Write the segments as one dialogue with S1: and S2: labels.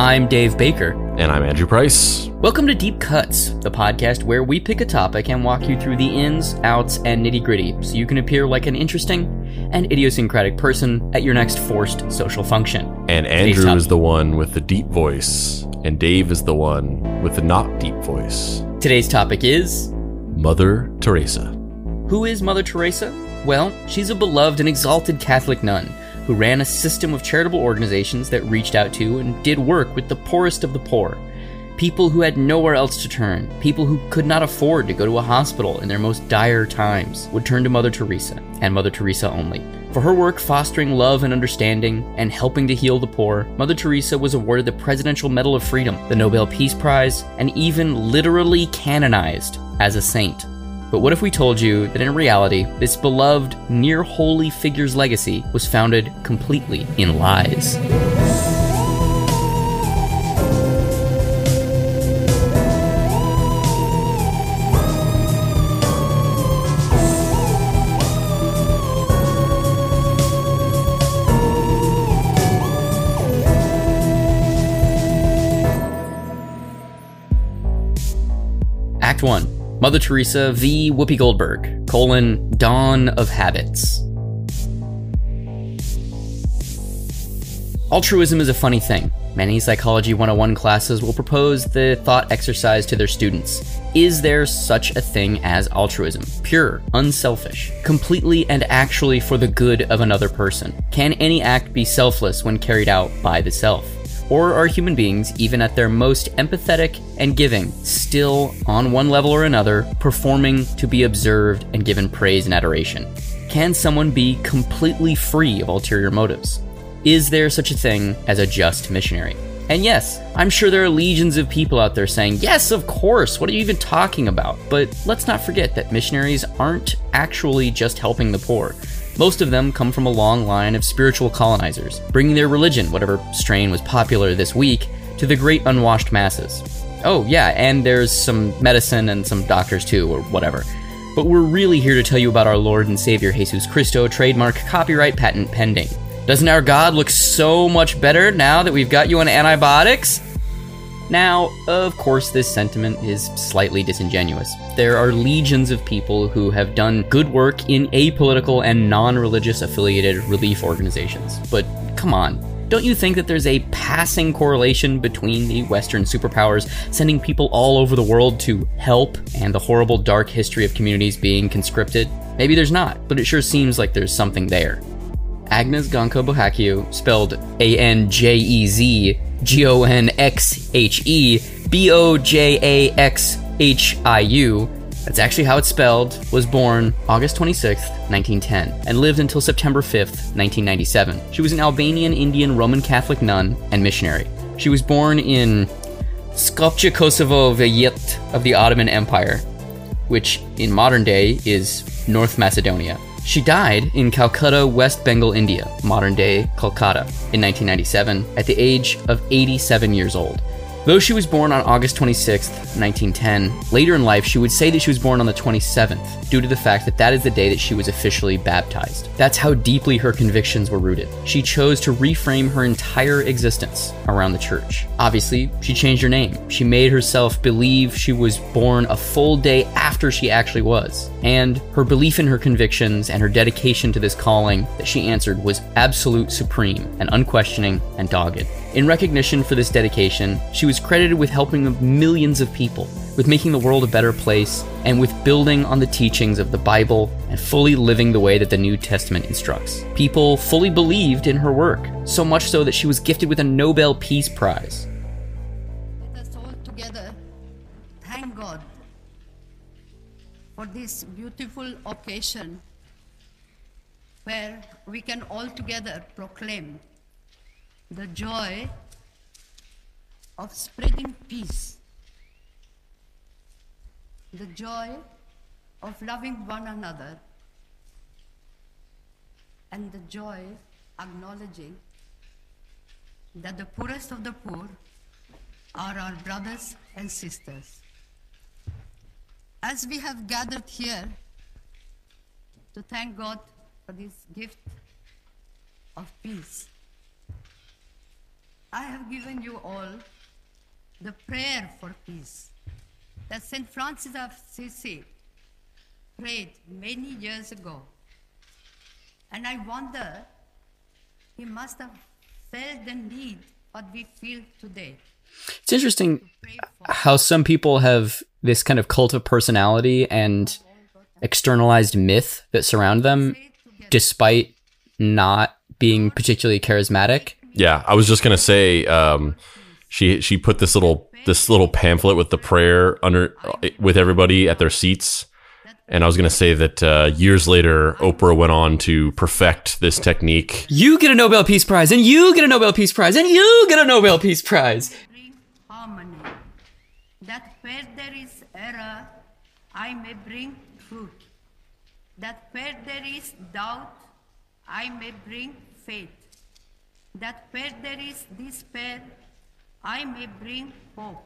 S1: I'm Dave Baker.
S2: And I'm Andrew Price.
S1: Welcome to Deep Cuts, the podcast where we pick a topic and walk you through the ins, outs, and nitty gritty so you can appear like an interesting and idiosyncratic person at your next forced social function.
S2: And Andrew is the one with the deep voice, and Dave is the one with the not deep voice.
S1: Today's topic is
S2: Mother Teresa.
S1: Who is Mother Teresa? Well, she's a beloved and exalted Catholic nun who ran a system of charitable organizations that reached out to and did work with the poorest of the poor. People who had nowhere else to turn, people who could not afford to go to a hospital in their most dire times, would turn to Mother Teresa, and Mother Teresa only. For her work fostering love and understanding and helping to heal the poor, Mother Teresa was awarded the Presidential Medal of Freedom, the Nobel Peace Prize, and even literally canonized as a saint. But what if we told you that in reality, this beloved, near holy figure's legacy was founded completely in lies? Act 1 Mother Teresa v. Whoopi Goldberg, colon, Dawn of Habits. Altruism is a funny thing. Many Psychology 101 classes will propose the thought exercise to their students. Is there such a thing as altruism? Pure, unselfish, completely and actually for the good of another person? Can any act be selfless when carried out by the self? Or are human beings, even at their most empathetic and giving, still, on one level or another, performing to be observed and given praise and adoration? Can someone be completely free of ulterior motives? Is there such a thing as a just missionary? And yes, I'm sure there are legions of people out there saying, Yes, of course, what are you even talking about? But let's not forget that missionaries aren't actually just helping the poor. Most of them come from a long line of spiritual colonizers, bringing their religion, whatever strain was popular this week, to the great unwashed masses. Oh, yeah, and there's some medicine and some doctors too, or whatever. But we're really here to tell you about our Lord and Savior Jesus Christo, trademark, copyright, patent pending. Doesn't our God look so much better now that we've got you on antibiotics? Now, of course, this sentiment is slightly disingenuous. There are legions of people who have done good work in apolitical and non religious affiliated relief organizations. But come on, don't you think that there's a passing correlation between the Western superpowers sending people all over the world to help and the horrible dark history of communities being conscripted? Maybe there's not, but it sure seems like there's something there. Agnes Gonxha Bojaxhiu, spelled A N J E Z G O N X H E B O J A X H I U, that's actually how it's spelled, was born August 26th, 1910, and lived until September 5th, 1997. She was an Albanian Indian Roman Catholic nun and missionary. She was born in Skopje Kosovo Vilayet of the Ottoman Empire, which in modern day is North Macedonia. She died in Calcutta, West Bengal, India, modern day Kolkata, in 1997 at the age of 87 years old. Though she was born on August 26, 1910, later in life she would say that she was born on the 27th, due to the fact that that is the day that she was officially baptized. That's how deeply her convictions were rooted. She chose to reframe her entire existence around the church. Obviously, she changed her name. She made herself believe she was born a full day after she actually was. And her belief in her convictions and her dedication to this calling that she answered was absolute supreme and unquestioning and dogged. In recognition for this dedication, she was credited with helping millions of people, with making the world a better place, and with building on the teachings of the Bible and fully living the way that the New Testament instructs. People fully believed in her work, so much so that she was gifted with a Nobel Peace Prize.
S3: Let us all together thank God for this beautiful occasion where we can all together proclaim the joy of spreading peace, the joy of loving one another, and the joy acknowledging that the poorest of the poor are our brothers and sisters. As we have gathered here to thank God for this gift of peace, I have given you all the prayer for peace that St. Francis of Assisi prayed many years ago. And I wonder, he must have felt the need what we feel today.
S1: It's interesting how some people have this kind of cult of personality and externalized myth that surround them despite not being particularly charismatic.
S2: Yeah, I was just gonna say, um, she she put this little this little pamphlet with the prayer under with everybody at their seats, and I was gonna say that uh, years later, Oprah went on to perfect this technique.
S1: You get a Nobel Peace Prize, and you get a Nobel Peace Prize, and you get a Nobel Peace Prize.
S3: harmony. That where there is error, I may bring truth. That where there is doubt, I may bring faith. That where there is despair, I may bring hope.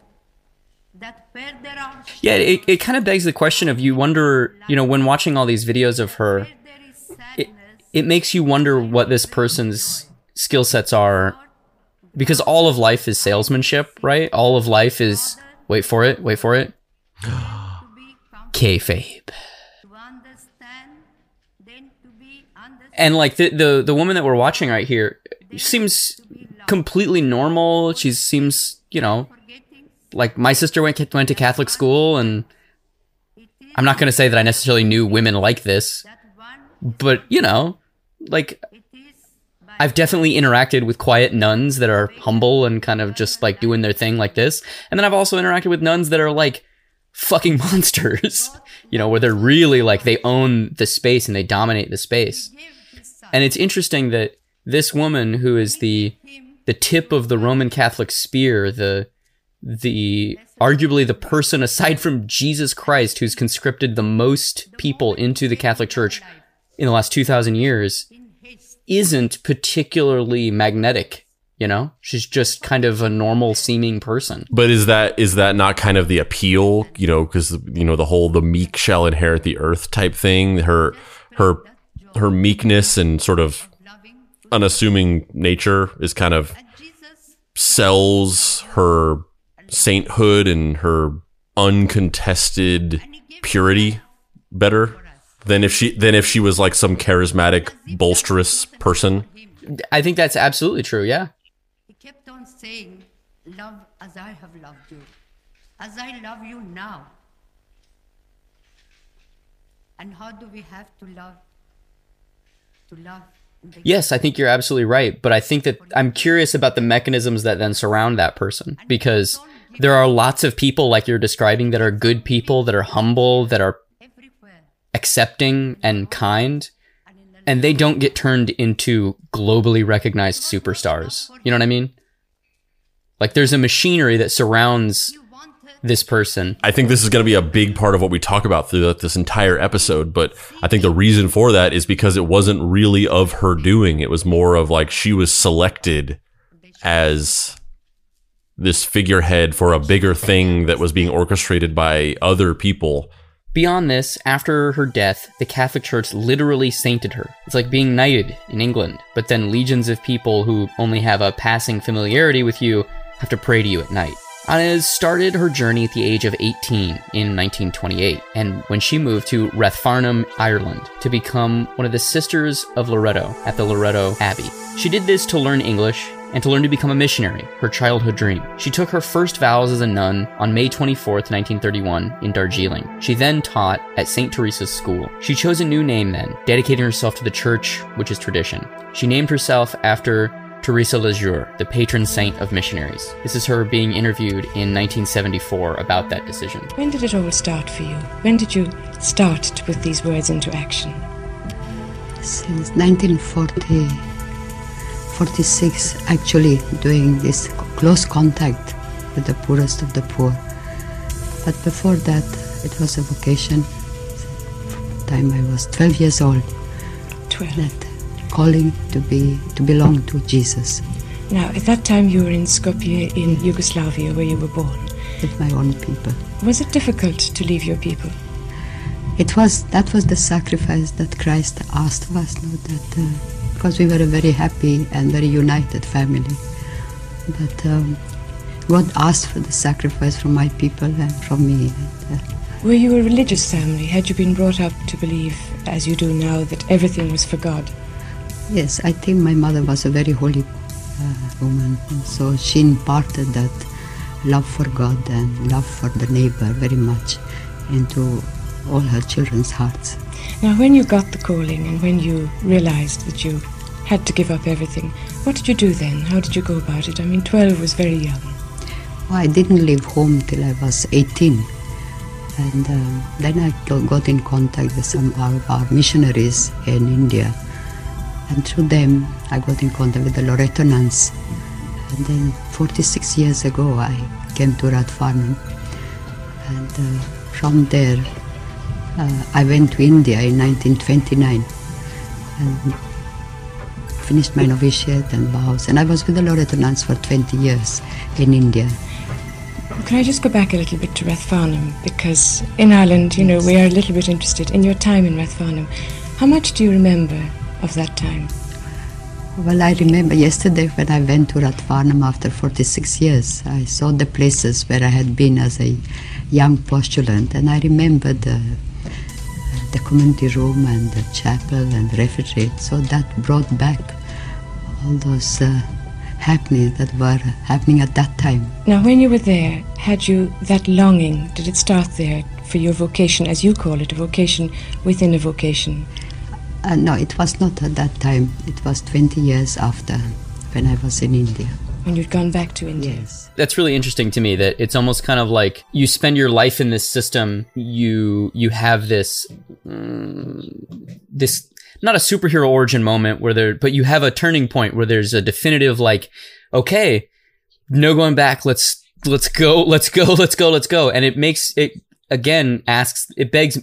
S3: That where there are
S1: Yeah, it, it kind of begs the question of you wonder, you know, when watching all these videos of her,
S3: where there is
S1: it, it makes you wonder what this person's skill sets are because all of life is salesmanship, right? All of life is wait for it, wait for it. Kayfabe.
S3: to understand, then to be understood.
S1: And like the, the the woman that we're watching right here seems completely normal. She seems, you know, like my sister went went to Catholic school and I'm not going to say that I necessarily knew women like this, but you know, like I've definitely interacted with quiet nuns that are humble and kind of just like doing their thing like this. And then I've also interacted with nuns that are like fucking monsters, you know, where they're really like they own the space and they dominate the space. And it's interesting that this woman who is the the tip of the Roman Catholic spear, the the arguably the person aside from Jesus Christ who's conscripted the most people into the Catholic Church in the last 2000 years isn't particularly magnetic, you know? She's just kind of a normal seeming person.
S2: But is that is that not kind of the appeal? You know, because you know the whole the meek shall inherit the earth type thing. Her her her meekness and sort of unassuming nature is kind of sells her sainthood and her uncontested purity better than if she than if she was like some charismatic bolsterous person.
S1: I think that's absolutely true, yeah.
S3: he kept on saying, Love as I have loved you, as I love you now. And how do we have to love? To love.
S1: Yes, I think you're absolutely right, but I think that I'm curious about the mechanisms that then surround that person because there are lots of people like you're describing that are good people, that are humble, that are accepting and kind, and they don't get turned into globally recognized superstars. You know what I mean? Like there's a machinery that surrounds this person.
S2: I think this is going to be a big part of what we talk about throughout this entire episode, but I think the reason for that is because it wasn't really of her doing. It was more of like she was selected as this figurehead for a bigger thing that was being orchestrated by other people.
S1: Beyond this, after her death, the Catholic Church literally sainted her. It's like being knighted in England, but then legions of people who only have a passing familiarity with you have to pray to you at night. Anez started her journey at the age of 18 in 1928, and when she moved to Rathfarnham, Ireland, to become one of the Sisters of Loreto at the Loreto Abbey. She did this to learn English and to learn to become a missionary, her childhood dream. She took her first vows as a nun on May 24th, 1931, in Darjeeling. She then taught at St. Teresa's School. She chose a new name then, dedicating herself to the church, which is tradition. She named herself after Teresa Lisieux, the patron saint of missionaries. This is her being interviewed in 1974 about that decision.
S4: When did it all start for you? When did you start to put these words into action?
S5: since 1940 46 actually doing this close contact
S6: with the poorest of the poor. But before that, it was a vocation. Time I was 12 years old.
S4: 12.
S6: Calling to be to belong to Jesus.
S4: Now, at that time, you were in Skopje in Yugoslavia, where you were born.
S6: With my own people.
S4: Was it difficult to leave your people?
S6: It was that was the sacrifice that Christ asked of us, not that uh, because we were a very happy and very united family. But um, God asked for the sacrifice from my people and from me. And, uh,
S4: were you a religious family? Had you been brought up to believe, as you do now, that everything was for God?
S6: Yes, I think my mother was a very holy uh, woman, so she imparted that love for God and love for the neighbor very much into all her children's hearts.
S4: Now, when you got the calling and when you realized that you had to give up everything, what did you do then? How did you go about it? I mean, 12 was very young.
S6: Well, I didn't leave home till I was 18. And uh, then I got in contact with some of our missionaries in India. And through them, I got in contact with the Loreto nuns. And then 46 years ago, I came to Rathfarnham. And uh, from there, uh, I went to India in 1929 and finished my novitiate and vows. And I was with the Loreto nuns for 20 years in India.
S4: Can I just go back a little bit to Rathfarnham? Because in Ireland, you know, we are a little bit interested in your time in Rathfarnham. How much do you remember of that time?
S6: Well, I remember yesterday when I went to Rathfarnham after 46 years. I saw the places where I had been as a young postulant, and I remember the the community room and the chapel and the refectory. So that brought back all those uh, happenings that were happening at that time.
S4: Now, when you were there, had you that longing? Did it start there for your vocation, as you call it, a vocation within a vocation?
S6: Uh, no, it was not at that time. It was 20 years after when I was in India.
S4: When you'd gone back to India?
S6: Yes.
S1: That's really interesting to me that it's almost kind of like you spend your life in this system, you you have this mm, this not a superhero origin moment where there but you have a turning point where there's a definitive like okay, no going back, let's let's go, let's go, let's go, let's go. And it makes it again asks it begs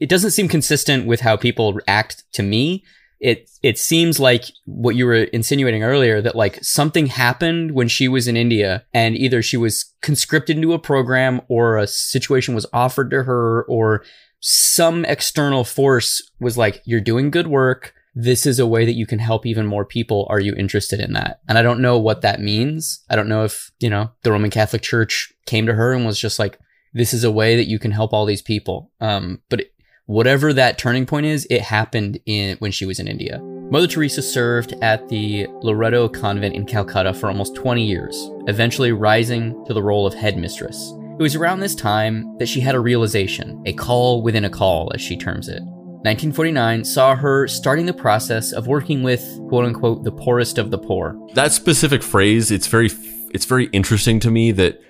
S1: it doesn't seem consistent with how people act to me. It it seems like what you were insinuating earlier that like something happened when she was in India and either she was conscripted into a program or a situation was offered to her or some external force was like you're doing good work. This is a way that you can help even more people. Are you interested in that? And i don't know what that means. I don't know if you know the roman catholic church came to her and was just like this is a way that you can help all these people um, but it, whatever that turning point is, it happened in when she was in India. Mother Teresa served at the Loreto convent in Calcutta for almost 20 years, eventually rising to the role of headmistress. It was around this time that she had a realization, a call within a call, as she terms it. 1949 saw her starting the process of working with quote unquote the poorest of the poor.
S2: That specific phrase, it's very it's very interesting to me that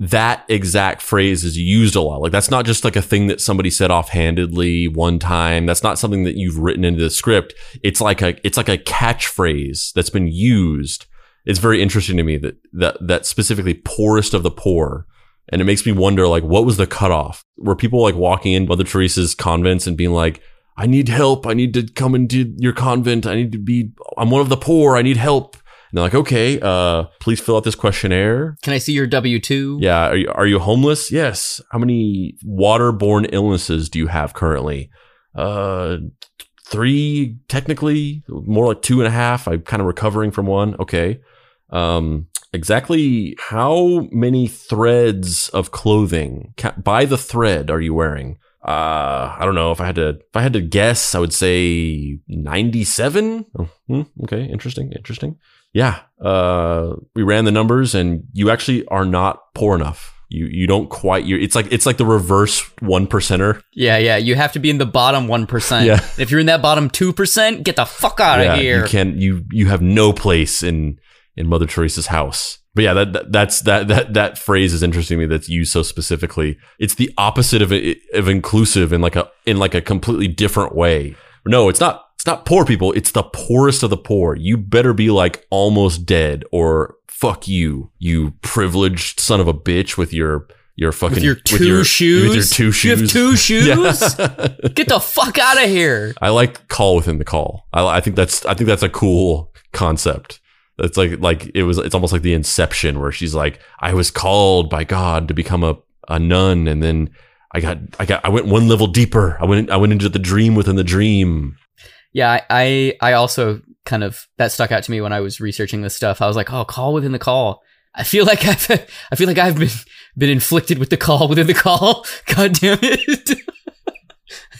S2: that exact phrase is used a lot. Like that's not just like a thing that somebody said offhandedly one time. That's not something that you've written into the script. It's like a it's like a catchphrase that's been used. It's very interesting to me that that that specifically poorest of the poor. And it makes me wonder like what was the cutoff? Were people like walking in Mother Teresa's convents and being like, I need help. I need to come into your convent. I need to be I'm one of the poor. I need help they're like, okay, uh, please fill out this questionnaire.
S1: Can I see your W 2?
S2: Yeah. Are you, are you homeless? Yes. How many waterborne illnesses do you have currently? Uh, three, technically, more like two and a half. I'm kind of recovering from one. Okay. Um, exactly how many threads of clothing by the thread are you wearing? Uh, I don't know if I had to, if I had to guess, I would say 97. Oh, hmm, okay. Interesting. Interesting yeah, uh, we ran the numbers, and you actually are not poor enough. You you don't quite. You it's like it's like the reverse one percenter.
S1: Yeah, yeah. You have to be in the bottom one percent.
S2: Yeah.
S1: If you're in that bottom two percent, get the fuck out
S2: yeah,
S1: of here.
S2: You can you you have no place in in Mother Teresa's house. But yeah, that, that that's that that that phrase is interesting to me. That's used so specifically. It's the opposite of of inclusive in like a in like a completely different way. No, it's not it's not poor people, it's the poorest of the poor. You better be like almost dead or fuck you, you privileged son of a bitch with your your fucking
S1: With your two shoes?
S2: with your two shoes.
S1: You have two shoes?
S2: Yeah.
S1: Get the fuck out of here.
S2: I like call within the call. I, I think that's I think that's a cool concept. It's like like it was it's almost like the inception where she's like I was called by God to become a a nun and then I got I got I went one level deeper. I went I went into the dream within the dream.
S1: Yeah, I, I also kind of that stuck out to me when I was researching this stuff. I was like, oh, call within the call. I feel like I've I feel like I've been been inflicted with the call within the call. God damn it.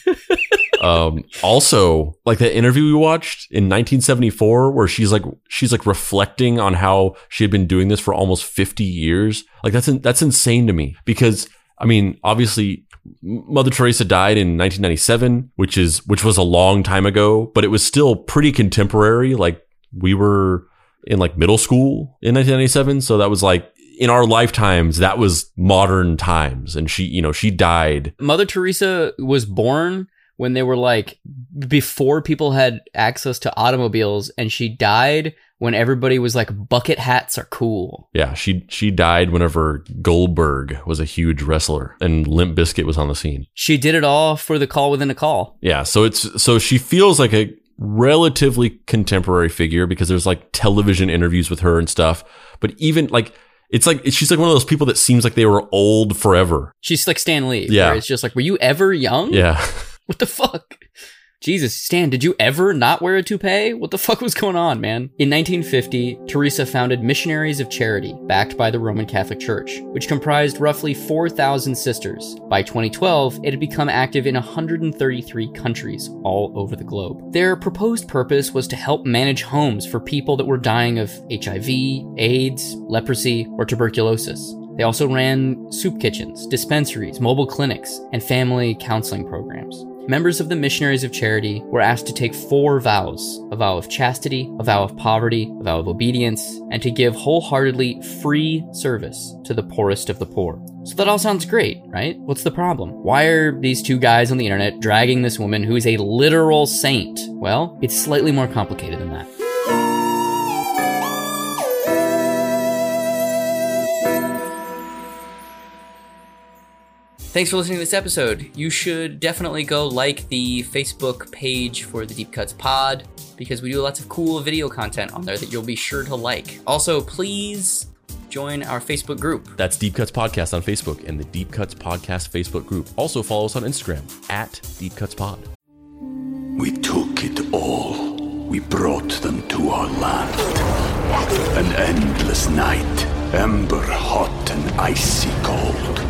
S2: um also like that interview we watched in 1974 where she's like she's like reflecting on how she had been doing this for almost 50 years like that's in, that's insane to me because i mean obviously mother teresa died in 1997 which is which was a long time ago but it was still pretty contemporary. Like we were in like middle school in 1997 so that was like in our lifetimes that was modern times. And she you know she died.
S1: Mother Teresa was born when they were like before people had access to automobiles and she died when everybody was like bucket hats are cool.
S2: Yeah, she she died whenever Goldberg was a huge wrestler and Limp Bizkit was on the scene.
S1: She did it all for the call within a call.
S2: Yeah, so it's so she feels like a relatively contemporary figure because there's like television interviews with her and stuff. But even like it's like she's like one of those people that seems like they were old forever.
S1: She's like Stan Lee.
S2: Yeah.
S1: it's just like, were you ever young?
S2: Yeah.
S1: What the fuck? Jesus, Stan, did you ever not wear a toupee? What the fuck was going on, man? In 1950, Teresa founded Missionaries of Charity, backed by the Roman Catholic Church, which comprised roughly 4,000 sisters. By 2012, it had become active in 133 countries all over the globe. Their proposed purpose was to help manage homes for people that were dying of HIV, AIDS, leprosy, or tuberculosis. They also ran soup kitchens, dispensaries, mobile clinics, and family counseling programs. Members of the Missionaries of Charity were asked to take four vows a vow of chastity, a vow of poverty, a vow of obedience, and to give wholeheartedly free service to the poorest of the poor. So that all sounds great, right? What's the problem? Why are these two guys on the internet dragging this woman who is a literal saint? Well, it's slightly more complicated than that. Thanks for listening to this episode. You should definitely go like the Facebook page for the Deep Cuts Pod because we do lots of cool video content on there that you'll be sure to like. Also, please join our Facebook group.
S2: That's Deep Cuts Podcast on Facebook and the Deep Cuts Podcast Facebook group. Also follow us on Instagram at Deep Cuts Pod.
S7: We took it all. We brought them to our land. An endless night, ember hot and icy cold.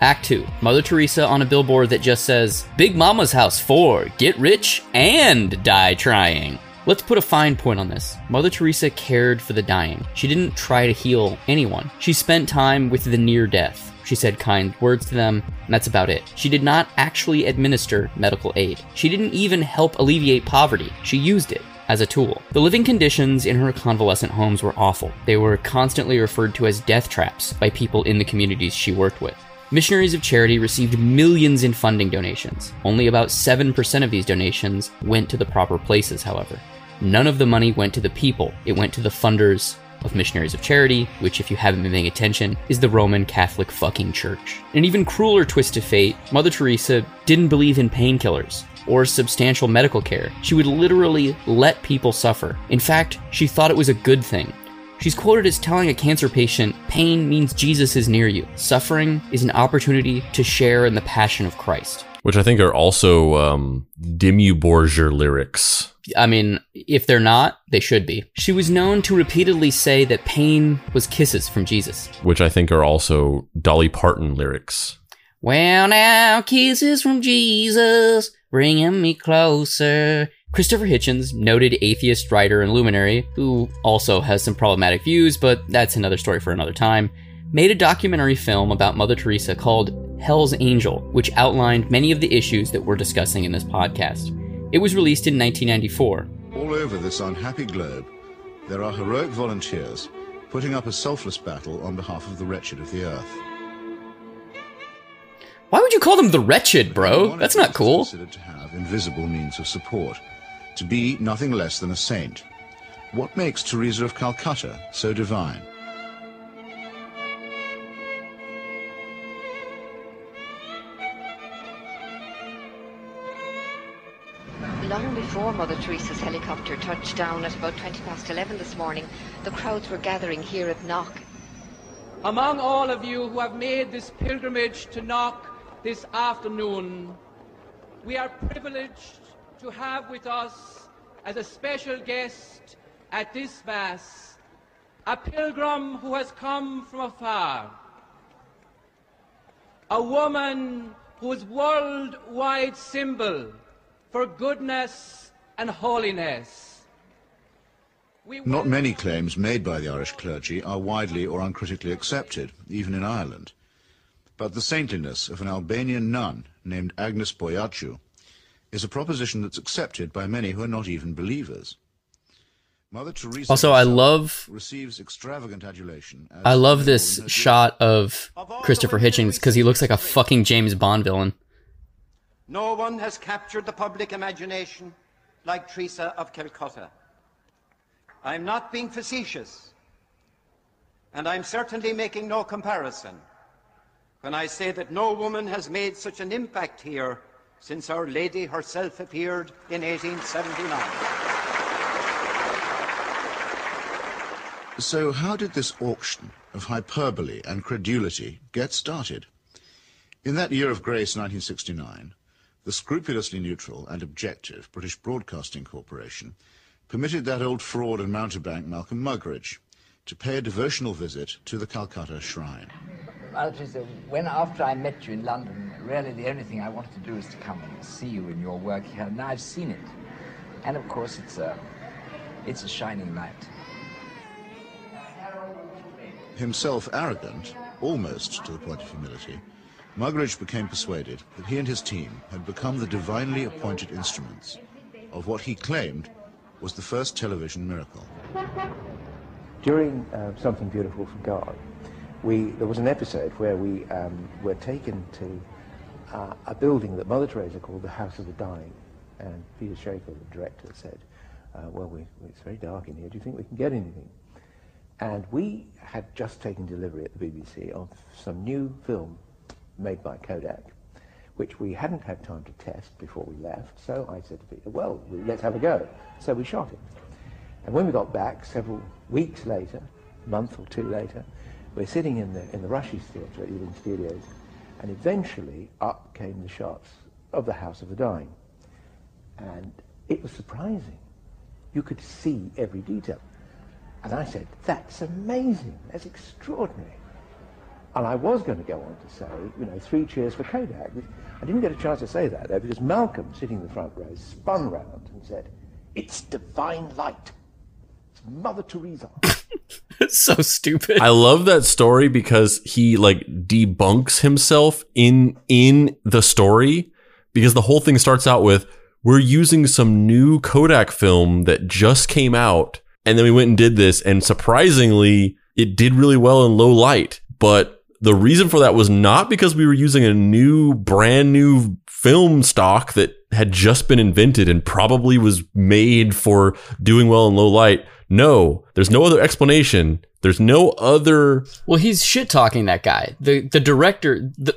S1: Act 2 Mother Teresa on a billboard that just says, Big Mama's House 4, get rich and die trying. Let's put a fine point on this. Mother Teresa cared for the dying. She didn't try to heal anyone. She spent time with the near death. She said kind words to them, and that's about it. She did not actually administer medical aid. She didn't even help alleviate poverty. She used it as a tool. The living conditions in her convalescent homes were awful. They were constantly referred to as death traps by people in the communities she worked with. Missionaries of Charity received millions in funding donations. Only about 7% of these donations went to the proper places, however. None of the money went to the people, it went to the funders of Missionaries of Charity, which, if you haven't been paying attention, is the Roman Catholic fucking church. An even crueler twist of fate, Mother Teresa didn't believe in painkillers or substantial medical care. She would literally let people suffer. In fact, she thought it was a good thing. She's quoted as telling a cancer patient, Pain means Jesus is near you. Suffering is an opportunity to share in the passion of Christ.
S2: Which I think are also um, Dimmu Borgir lyrics.
S1: I mean, if they're not, they should be. She was known to repeatedly say that pain was kisses from Jesus.
S2: Which I think are also Dolly Parton lyrics.
S1: Well, now, kisses from Jesus, bringing me closer. Christopher Hitchens, noted atheist writer and luminary, who also has some problematic views, but that's another story for another time, made a documentary film about Mother Teresa called Hell's Angel, which outlined many of the issues that we're discussing in this podcast. It was released in 1994.
S8: All over this unhappy globe, there are heroic volunteers putting up a selfless battle on behalf of the wretched of the earth.
S1: Why would you call them the wretched, bro? That's not cool.
S8: Considered to have invisible means of support, to be nothing less than a saint. What makes Teresa of Calcutta so divine?
S9: Long before Mother Teresa's helicopter touched down at about 20 past 11 this morning, the crowds were gathering here at Knock.
S10: Among all of you who have made this pilgrimage to Knock this afternoon, we are privileged to have with us as a special guest at this Mass a pilgrim who has come from afar, a woman whose worldwide symbol for goodness and holiness.
S8: Not many claims made by the Irish clergy are widely or uncritically accepted, even in Ireland. But the saintliness of an Albanian nun named Agnes Bojaxhiu is a proposition that's accepted by many who are not even believers. Mother Teresa
S1: Also, I love
S8: receives extravagant adulation. As
S1: I love this shot of Christopher Hitchens because he looks like a fucking James Bond villain.
S11: No one has captured the public imagination like Teresa of Calcutta. I'm not being facetious, and I'm certainly making no comparison when I say that no woman has made such an impact here since Our Lady herself appeared in 1879.
S8: So how did this auction of hyperbole and credulity get started? In that year of grace, 1969, the scrupulously neutral and objective British Broadcasting Corporation permitted that old fraud and mountebank Malcolm Muggeridge to pay a devotional visit to the Calcutta Shrine.
S12: Well, Teresa, uh, when after I met you in London, really the only thing I wanted to do is to come and see you in your work here. Now I've seen it, and of course it's a, it's a shining light.
S8: Himself arrogant, almost to the point of humility, Muggeridge became persuaded that he and his team had become the divinely appointed instruments of what he claimed was the first television miracle.
S13: During uh, Something Beautiful from God, we, there was an episode where we um, were taken to uh, a building that Mother Teresa called the House of the Dying. And Peter Chafer, the director, said, uh, well, we, it's very dark in here. Do you think we can get anything? And we had just taken delivery at the BBC of some new film made by Kodak, which we hadn't had time to test before we left. So I said to Peter, well, let's have a go. So we shot it. And when we got back, several weeks later, a month or two later, we're sitting in the, in the Rushes Theatre at Ealing Studios, and eventually up came the shots of the House of the Dying. And it was surprising. You could see every detail. And I said, that's amazing, that's extraordinary. And I was going to go on to say, you know, three cheers for Kodak. I didn't get a chance to say that though, because Malcolm, sitting in the front row, spun round and said, it's divine light. It's Mother Teresa.
S1: It's so stupid.
S2: I love that story because he like debunks himself in in the story because the whole thing starts out with we're using some new Kodak film that just came out and then we went and did this and surprisingly it did really well in low light but the reason for that was not because we were using a new brand new film stock that had just been invented and probably was made for doing well in low light no, there's no other explanation. There's no other.
S1: Well, he's shit talking that guy. The the director, the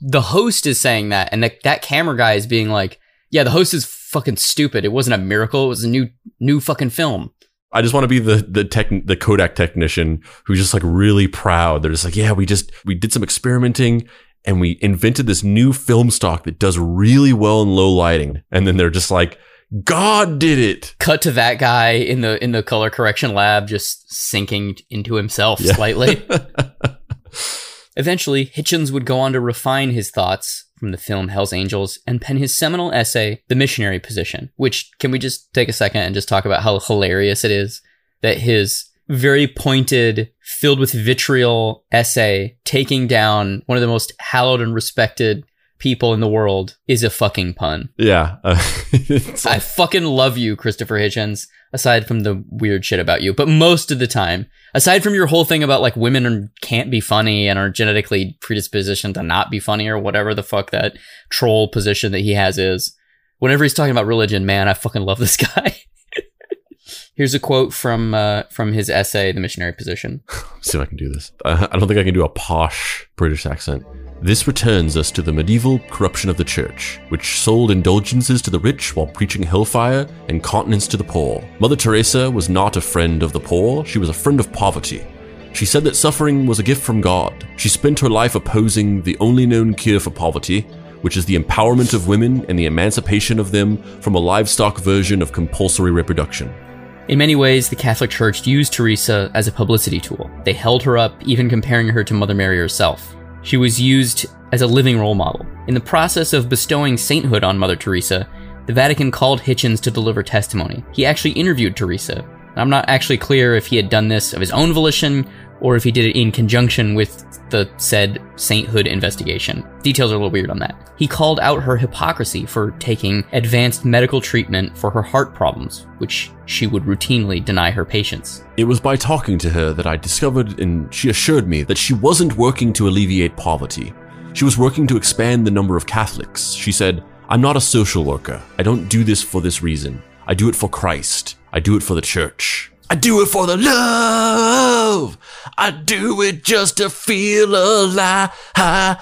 S1: the host is saying that, and the, that camera guy is being like, "Yeah, the host is fucking stupid. It wasn't a miracle. It was a new new fucking film."
S2: I just want to be the the tech the Kodak technician who's just like really proud. They're just like, yeah, we just we did some experimenting and we invented this new film stock that does really well in low lighting. And then they're just like, God did it.
S1: Cut to that guy in the in the color correction lab just sinking into himself
S2: Yeah.
S1: slightly. Eventually, Hitchens would go on to refine his thoughts from the film Hell's Angels and pen his seminal essay, The Missionary Position, which can we just take a second and just talk about how hilarious it is that his very pointed, filled with vitriol essay taking down one of the most hallowed and respected people in the world is a fucking pun.
S2: Yeah.
S1: I fucking love you, Christopher Hitchens, aside from the weird shit about you. But most of the time, aside from your whole thing about like women are, can't be funny and are genetically predispositioned to not be funny or whatever the fuck that troll position that he has is, whenever he's talking about religion, man, I fucking love this guy. Here's a quote from uh, from his essay, "The Missionary Position."
S2: see if I can do this. I don't think I can do a posh British accent. This returns us to the medieval corruption of the church, which sold indulgences to the rich while preaching hellfire and continence to the poor. Mother Teresa was not a friend of the poor, she was a friend of poverty. She said that suffering was a gift from God. She spent her life opposing the only known cure for poverty, which is the empowerment of women and the emancipation of them from a livestock version of compulsory reproduction.
S1: In many ways, the Catholic Church used Teresa as a publicity tool. They held her up, even comparing her to Mother Mary herself. She was used as a living role model. In the process of bestowing sainthood on Mother Teresa, the Vatican called Hitchens to deliver testimony. He actually interviewed Teresa. I'm not actually clear if he had done this of his own volition or if he did it in conjunction with the said sainthood investigation. Details are a little weird on that. He called out her hypocrisy for taking advanced medical treatment for her heart problems, which she would routinely deny her patients.
S2: It was by talking to her that I discovered and she assured me that she wasn't working to alleviate poverty. She was working to expand the number of Catholics. She said, I'm not a social worker. I don't do this for this reason. I do it for Christ. I do it for the church. I do it for the love. I do it just to feel alive. I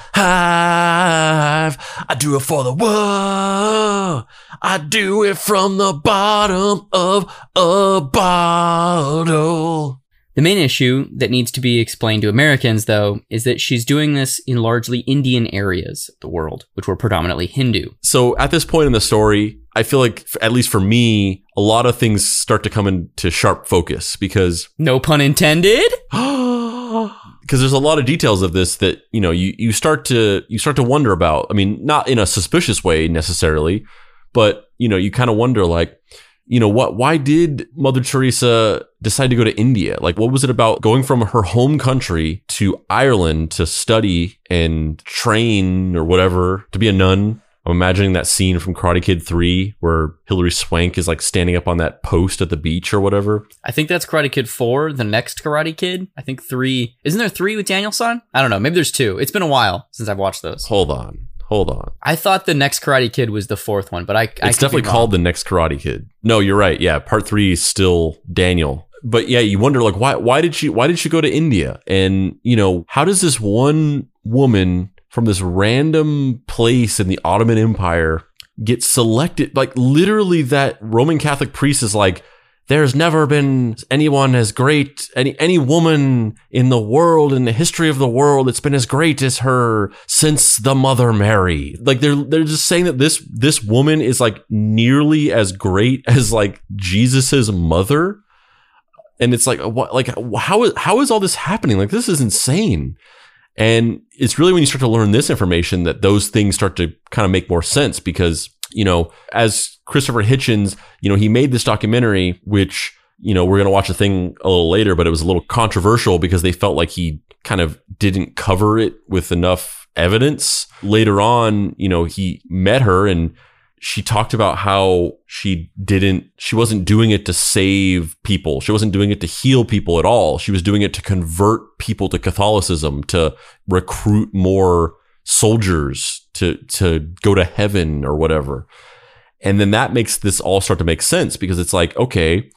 S2: do it for the world. I do it from the bottom of a bottle.
S1: The main issue that needs to be explained to Americans, though, is that she's doing this in largely Indian areas of the world, which were predominantly Hindu.
S2: So at this point in the story, I feel like, at least for me, a lot of things start to come into sharp focus because.
S1: No pun intended?
S2: because there's a lot of details of this that you know you, you start to you start to wonder about i mean not in a suspicious way necessarily but you know you kind of wonder like you know what why did mother teresa decide to go to india like what was it about going from her home country to ireland to study and train or whatever to be a nun i'm imagining that scene from karate kid 3 where hilary swank is like standing up on that post at the beach or whatever
S1: I think that's Karate Kid 4, the next Karate Kid. I think 3. Isn't there 3 with Daniel-san? I don't know. Maybe there's 2. It's been a while since I've watched those.
S2: hold on hold on.
S1: I thought the next Karate Kid was the fourth one, but I, I
S2: it's definitely called the next karate kid. No you're right. Yeah part three is still daniel. But yeah you wonder like why why did she why did she go to india? And you know how does this one woman from this random place in the ottoman empire get selected? Like literally that roman catholic priest is like there's never been anyone as great any any woman in the world in the history of the world that's been as great as her since the mother mary. Like they're they're just saying that this this woman is like nearly as great as like jesus's mother. And it's like what like how is how is all this happening? Like this is insane. And it's really when you start to learn this information that those things start to kind of make more sense because, you know, as Christopher Hitchens, you know, he made this documentary, which, you know, we're going to watch a thing a little later, but it was a little controversial because they felt like he kind of didn't cover it with enough evidence. Later on, you know, he met her and she talked about how she didn't she wasn't doing it to save people. She wasn't doing it to heal people at all. She was doing it to convert people to catholicism to recruit more soldiers to to go to heaven or whatever and then that makes this all start to make sense because it's like okay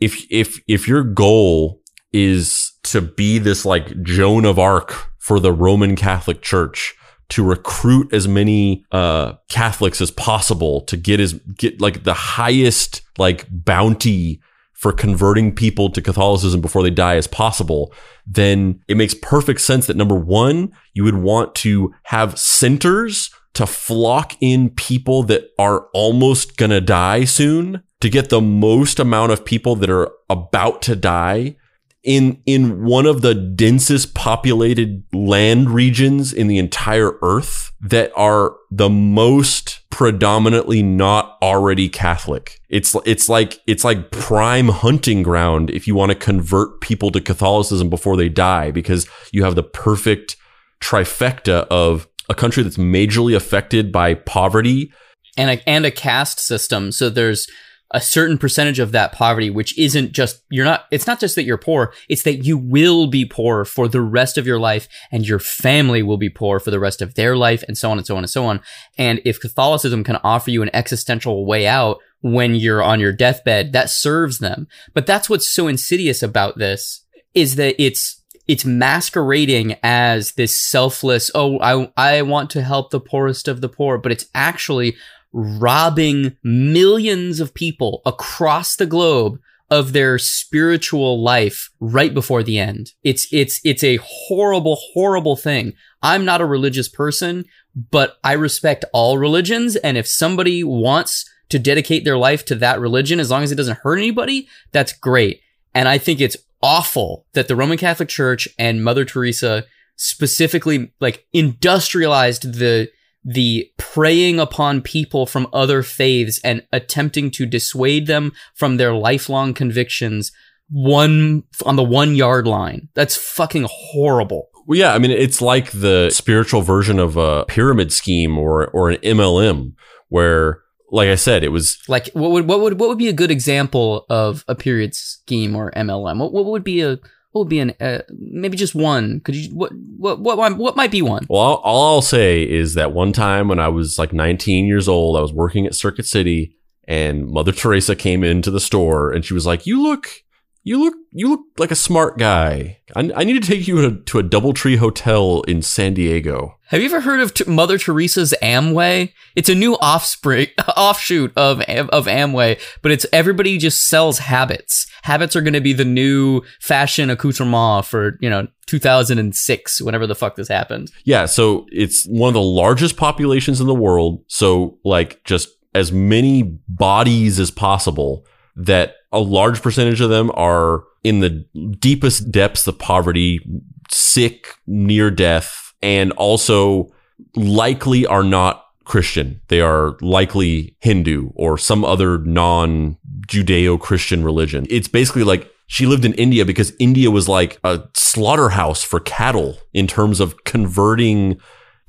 S2: if if if your goal is to be this like joan of arc for the roman catholic church to recruit as many uh, Catholics as possible to get as get like the highest like bounty for converting people to Catholicism before they die as possible, then it makes perfect sense that number one, you would want to have centers to flock in people that are almost gonna die soon to get the most amount of people that are about to die in in one of the densest populated land regions in the entire earth that are the most predominantly not already Catholic. It's it's like it's like prime hunting ground if you want to convert people to Catholicism before they die because you have the perfect trifecta of a country that's majorly affected by poverty
S1: and a, and a caste system. So there's a certain percentage of that poverty, which isn't just, you're not, it's not just that you're poor, it's that you will be poor for the rest of your life and your family will be poor for the rest of their life and so on and so on and so on. And if Catholicism can offer you an existential way out when you're on your deathbed, that serves them. But that's what's so insidious about this is that it's, it's masquerading as this selfless, oh, I, I want to help the poorest of the poor, but it's actually robbing millions of people across the globe of their spiritual life right before the end. It's, it's, it's a horrible, horrible thing. I'm not a religious person, but I respect all religions. And if somebody wants to dedicate their life to that religion, as long as it doesn't hurt anybody, that's great. And I think it's awful that the Roman Catholic Church and Mother Teresa specifically like industrialized the the preying upon people from other faiths and attempting to dissuade them from their lifelong convictions one on the one yard line. That's fucking horrible.
S2: Well, yeah, I mean, it's like the spiritual version of a pyramid scheme or or an MLM, where, like I said, it was
S1: like what would what would what would be a good example of a pyramid scheme or MLM? What what would be a what would be an uh, maybe just one? Could you what what what what might be one?
S2: Well, all, all I'll say is that one time when I was like 19 years old, I was working at Circuit City, and Mother Teresa came into the store, and she was like, "You look." You look, you look like a smart guy. I, I need to take you to, to a DoubleTree hotel in San Diego.
S1: Have you ever heard of T- Mother Teresa's Amway? It's a new offspring, offshoot of of Amway, but it's everybody just sells habits. Habits are going to be the new fashion accoutrement for you know 2006, whenever the fuck this happened.
S2: Yeah, so it's one of the largest populations in the world. So like just as many bodies as possible that a large percentage of them are in the deepest depths of poverty, sick, near death, and also likely are not Christian. They are likely Hindu or some other non Judeo Christian religion. It's basically like she lived in India because India was like a slaughterhouse for cattle in terms of converting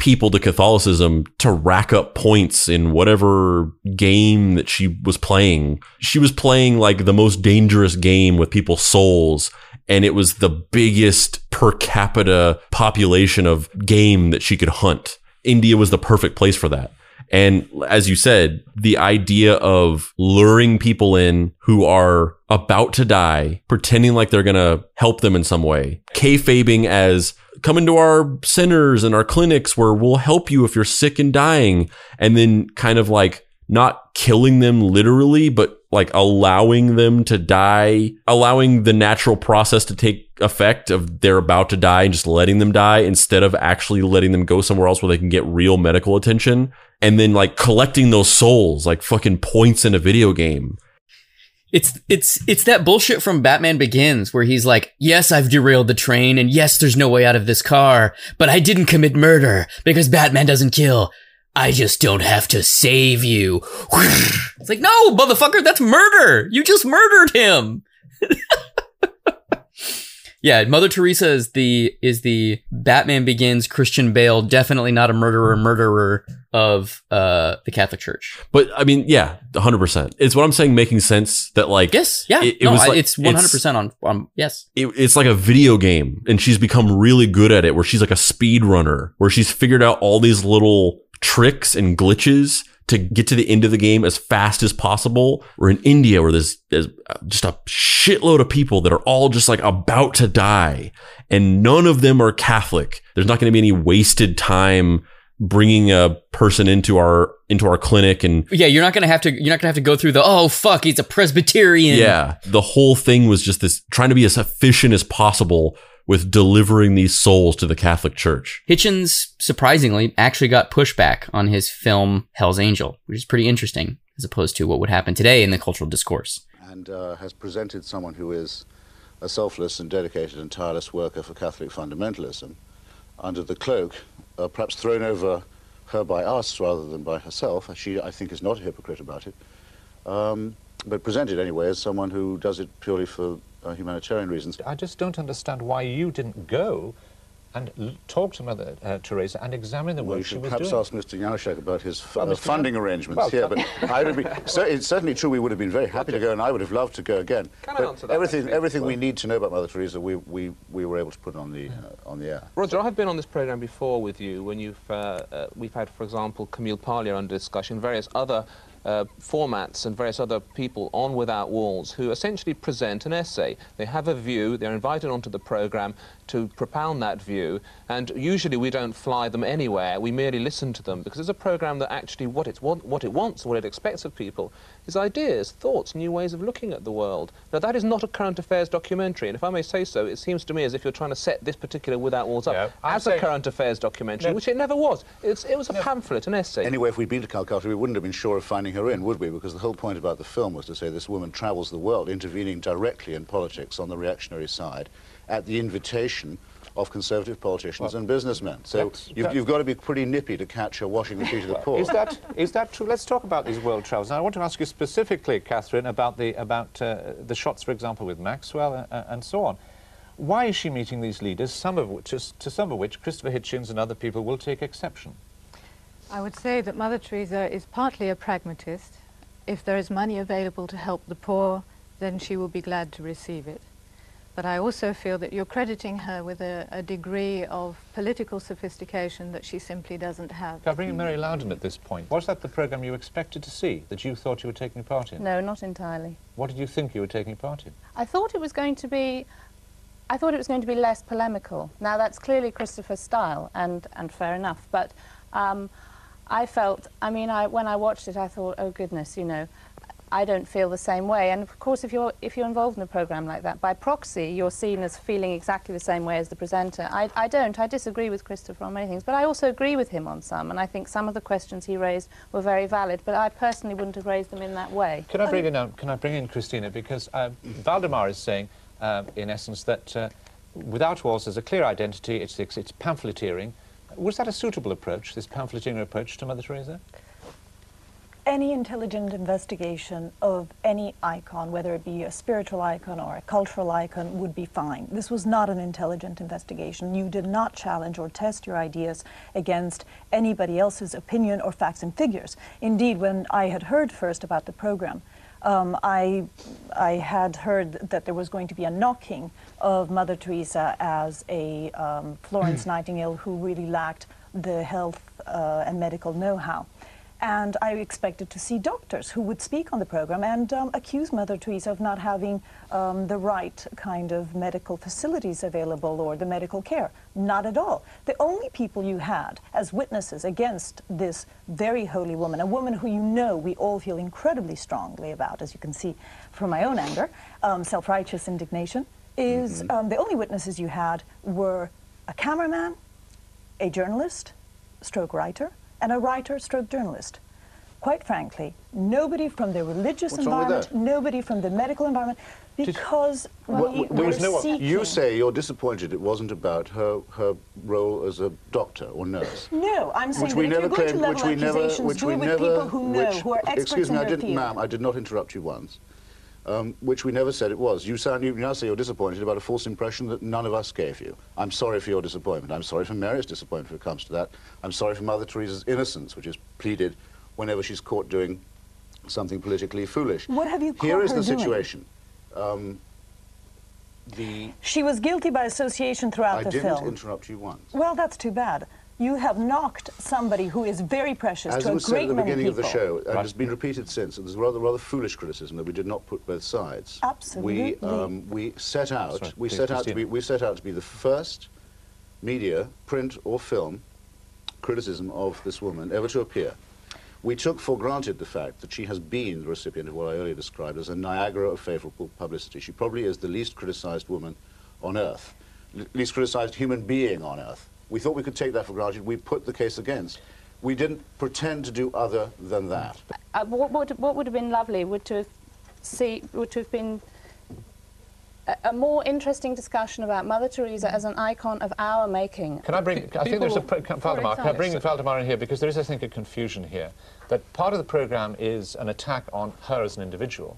S2: people to Catholicism to rack up points in whatever game that she was playing. She was playing like the most dangerous game with people's souls. And it was the biggest per capita population of game that she could hunt. India was the perfect place for that. And as you said, the idea of luring people in who are about to die, pretending like they're going to help them in some way, kayfabing as come into our centers and our clinics where we'll help you if you're sick and dying. And then kind of like not killing them literally, but like allowing them to die, allowing the natural process to take effect of they're about to die and just letting them die instead of actually letting them go somewhere else where they can get real medical attention. And then like collecting those souls like fucking points in a video game.
S1: It's it's it's that bullshit from Batman Begins where he's like, "Yes, I've derailed the train and yes, there's no way out of this car, but I didn't commit murder because Batman doesn't kill. I just don't have to save you." It's like, "No, motherfucker, that's murder. You just murdered him." Yeah, Mother Teresa is the is the Batman Begins Christian Bale, definitely not a murderer murderer of uh the Catholic Church.
S2: But I mean, yeah, hundred percent. It's what I'm saying, making sense that like
S1: yes, yeah, it, it no, was like, it's one hundred percent on on yes.
S2: It, it's like a video game, and she's become really good at it. Where she's like a speed runner, where she's figured out all these little tricks and glitches to get to the end of the game as fast as possible. We're in India where there's, there's just a shitload of people that are all just like about to die and none of them are Catholic. There's not going to be any wasted time bringing a person into our into our clinic and
S1: yeah you're not gonna have to you're not gonna have to go through the oh fuck he's a presbyterian
S2: yeah the whole thing was just this trying to be as efficient as possible with delivering these souls to the Catholic Church.
S1: Hitchens, surprisingly, actually got pushback on his film Hell's Angel, which is pretty interesting as opposed to what would happen today in the cultural discourse.
S8: And uh, has presented someone who is a selfless and dedicated and tireless worker for Catholic fundamentalism, under the cloak, uh, perhaps thrown over her by us rather than by herself. She, I think, is not a hypocrite about it, um, but presented anyway as someone who does it purely for uh, humanitarian reasons.
S14: I just don't understand why you didn't go and l- talk to Mother uh, Teresa and examine the work
S8: Well, you
S14: she
S8: should
S14: was
S8: perhaps
S14: doing.
S8: ask Mr. Januszczak about his f-
S14: Well,
S8: uh, funding
S14: Jan-
S8: arrangements
S14: well,
S8: here, but I would be, so it's certainly true we would have been very happy to go, and I would have loved to go again.
S15: Can I answer that,
S8: everything,
S15: actually?
S8: everything we need to know about Mother Teresa, we, we, we were able to put on the, uh, on the air.
S15: Roger, I have been on this programme before with you when you've, uh, uh, we've had, for example, Camille Paglia under discussion, various other uh, formats and various other people on Without Walls who essentially present an essay. They have a view, they're invited onto the programme to propound that view, and usually we don't fly them anywhere, we merely listen to them, because it's a programme that actually what, it's, what, what it wants, what it expects of people, is ideas, thoughts, new ways of looking at the world. Now that is not a current affairs documentary, and if I may say so, it seems to me as if you're trying to set this particular Without Walls up
S8: I'm
S15: as a current affairs documentary,
S8: No.
S15: which it never was. It's, it was a pamphlet, an essay.
S8: Anyway, if we'd been to Calcutta, we wouldn't have been sure of finding her in, would we? Because the whole point about the film was to say this woman travels the world, intervening directly in politics on the reactionary side, at the invitation of conservative politicians and businessmen. So
S14: that's-
S8: you've,
S14: that-
S8: you've got to be pretty nippy to catch her washing the feet of the poor.
S14: Is that is that true? Let's talk about these world travels. Now, I want to ask you specifically, Catherine, about the about uh, the shots, for example, with Maxwell uh, and so on. Why is she meeting these leaders? Some of which, to some of which, Christopher Hitchens and other people will take exception.
S16: I would say that Mother Teresa is partly a pragmatist. If there is money available to help the poor, then she will be glad to receive it. But I also feel that you're crediting her with a, a degree of political sophistication that she simply doesn't have.
S14: Can I bring in Mary Loudon at this point? Was that the programme you expected to see, that you thought you were taking part in?
S17: No, not entirely.
S14: What did you think you were taking part in?
S17: I thought it was going to be, I thought it was going to be less polemical. Now that's clearly Christopher's style, and and fair enough. But um, I felt, I mean, I when I watched it, I thought, oh goodness, you know, I don't feel the same way. And of course, if you're if you're involved in a program like that, by proxy, you're seen as feeling exactly the same way as the presenter. I, I don't. I disagree with Christopher on many things, but I also agree with him on some. And I think some of the questions he raised were very valid. But I personally wouldn't have raised them in that way.
S14: Can I bring in, um, can I bring in Christina? Because uh, Waldemar is saying, uh, in essence, that uh, without walls there's a clear identity, it's, it's, it's pamphleteering. Was that a suitable approach, this pamphleteering approach to Mother Teresa?
S18: Any intelligent investigation of any icon, whether it be a spiritual icon or a cultural icon, would be fine. This was not an intelligent investigation. You did not challenge or test your ideas against anybody else's opinion or facts and figures. Indeed, when I had heard first about the program, um, I, I had heard that there was going to be a knocking of Mother Teresa as a um, Florence Nightingale who really lacked the health uh, and medical know-how. And I expected to see doctors who would speak on the program and um, accuse Mother Teresa of not having um, the right kind of medical facilities available or the medical care. Not at all. The only people you had as witnesses against this very holy woman, a woman who you know we all feel incredibly strongly about, as you can see from my own anger, um, self righteous indignation, is um, the only witnesses you had were a cameraman, a journalist, stroke writer, and a writer stroke journalist. Quite frankly, nobody from the religious
S8: What's
S18: environment, nobody from the medical environment, because
S8: What-
S18: we
S8: what-
S18: were
S8: you say you're disappointed it wasn't about her, her role as a doctor or nurse.
S18: No, I'm saying
S8: which
S18: that
S8: we
S18: if
S8: never
S18: you're going to
S8: claimed,
S18: level
S8: which we never, which
S18: do
S8: we
S18: it with
S8: never,
S18: people who know,
S8: which,
S18: who are experts
S8: excuse
S18: in
S8: me, I
S18: their
S8: didn't,
S18: field.
S8: ma'am, I did not interrupt you once. Um, which we never said it was. You, sound, you now say you're disappointed about a false impression that none of us gave you. I'm sorry for your disappointment. I'm sorry for Mary's disappointment when it comes to that. I'm sorry for Mother Teresa's innocence, which is pleaded whenever she's caught doing something politically foolish.
S18: What have you
S8: Here
S18: caught
S8: is
S18: her
S8: the
S18: doing?
S8: situation. Um, the
S18: She was guilty by association throughout
S8: I
S18: the film.
S8: I didn't interrupt you once.
S18: Well, that's too bad. You have knocked somebody who is very precious
S8: As
S18: to
S8: it
S18: a
S8: was said
S18: great
S8: at the
S18: many
S8: beginning of the
S18: people.
S8: show, and has been repeated since, and there's rather rather foolish criticism that we did not put both sides.
S18: Absolutely.
S8: We um, we set out
S14: Sorry,
S8: we
S14: please,
S8: set out to be we set out to be the first media, print or film, criticism of this woman ever to appear. We took for granted the fact that she has been the recipient of what I earlier described as a Niagara of favourable publicity. She probably is the least criticised woman on earth, l- least criticised human being on earth. We thought we could take that for granted. We put the case against. We didn't pretend to do other than that.
S17: Uh, what, would, what would have been lovely would to have see would to have been a, a more interesting discussion about Mother Teresa as an icon of our making.
S14: Can I bring? I think there's a
S17: People-
S14: pro- Waldemar. Can I bring
S17: example-
S14: Waldemar in here because there is, I think, a confusion here. That part of the program is an attack on her as an individual.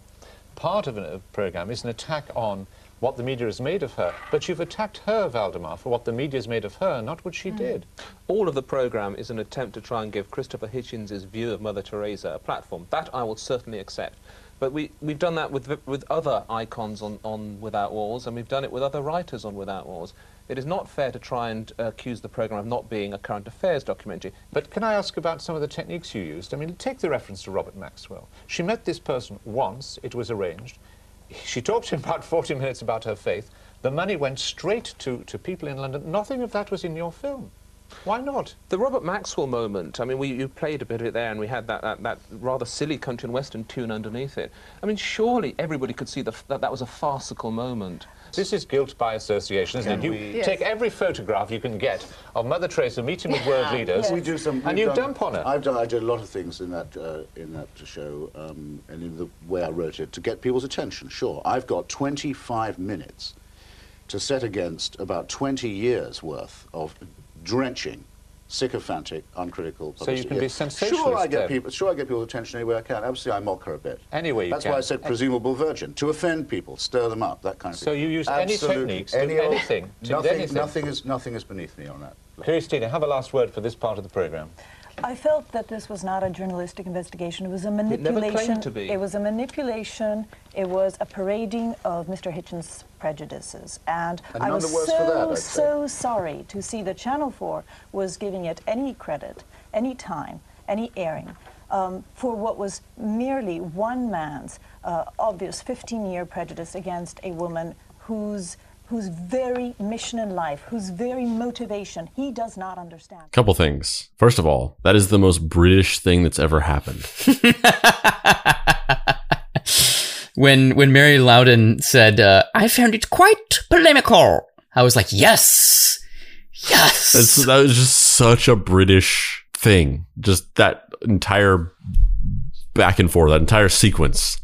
S14: Part of the program is an attack on what the media has made of her. But you've attacked her, Waldemar, for what the media has made of her, not what she did.
S15: All of the programme is an attempt to try and give Christopher Hitchens' view of Mother Teresa a platform. That I will certainly accept. But we, we've done that with, with other icons on, on Without Walls, and we've done it with other writers on Without Walls. It is not fair to try and uh, accuse the programme of not being a current affairs documentary.
S14: But can I ask about some of the techniques you used? I mean, take the reference to Robert Maxwell. She met this person once, it was arranged. She talked him about 40 minutes about her faith. The money went straight to, to people in London. Nothing of that was in your film. Why not?
S15: The Robert Maxwell moment, I mean, we, you played a bit of it there, and we had that, that, that rather silly country and western tune underneath it. I mean, surely everybody could see the, that that was a farcical moment.
S14: This is guilt by association, isn't
S15: Can
S14: it? You
S15: Yes.
S14: take every photograph you can get of Mother Teresa meeting with world leaders,
S8: We do some,
S14: and you
S8: done-
S14: dump on her.
S8: I've done. I did a lot of things in that uh, in that show, um, and in the way I wrote it to get people's attention. Sure, I've got 25 minutes to set against about 20 years worth of drenching, sycophantic, uncritical.
S14: So you can be
S8: Yeah. Sure, I get
S14: then.
S8: people. Sure, I get people's attention any way I can. Obviously, I mock her a bit.
S14: Any way you
S8: That's
S14: can.
S8: why I said presumable virgin to offend people, stir them up, that kind of
S14: So
S8: thing.
S14: So you use any
S8: Absolutely.
S14: techniques, do
S8: Any old-
S14: anything, to
S8: nothing,
S14: anything.
S8: nothing is nothing is beneath me on that.
S14: Christina, have a last word for this part of the programme.
S18: I felt that this was not a journalistic investigation. It was a
S14: never claimed
S18: manipulation.
S14: to be.
S18: It was a manipulation. It was a parading of Mr. Hitchens' prejudices, and,
S8: And
S18: I was so
S8: that,
S18: so sorry to see that Channel 4 was giving it any credit, any time, any airing. Um, for what was merely one man's uh, obvious 15-year prejudice against a woman whose whose very mission in life, whose very motivation he does not understand.
S2: Couple things. First of all, that is the most British thing that's ever happened.
S1: when when Mary Loudon said, uh, "I found it quite polemical," I was like, "Yes, yes."
S2: That's, that was just such a British thing. Just that entire back and forth, that entire sequence.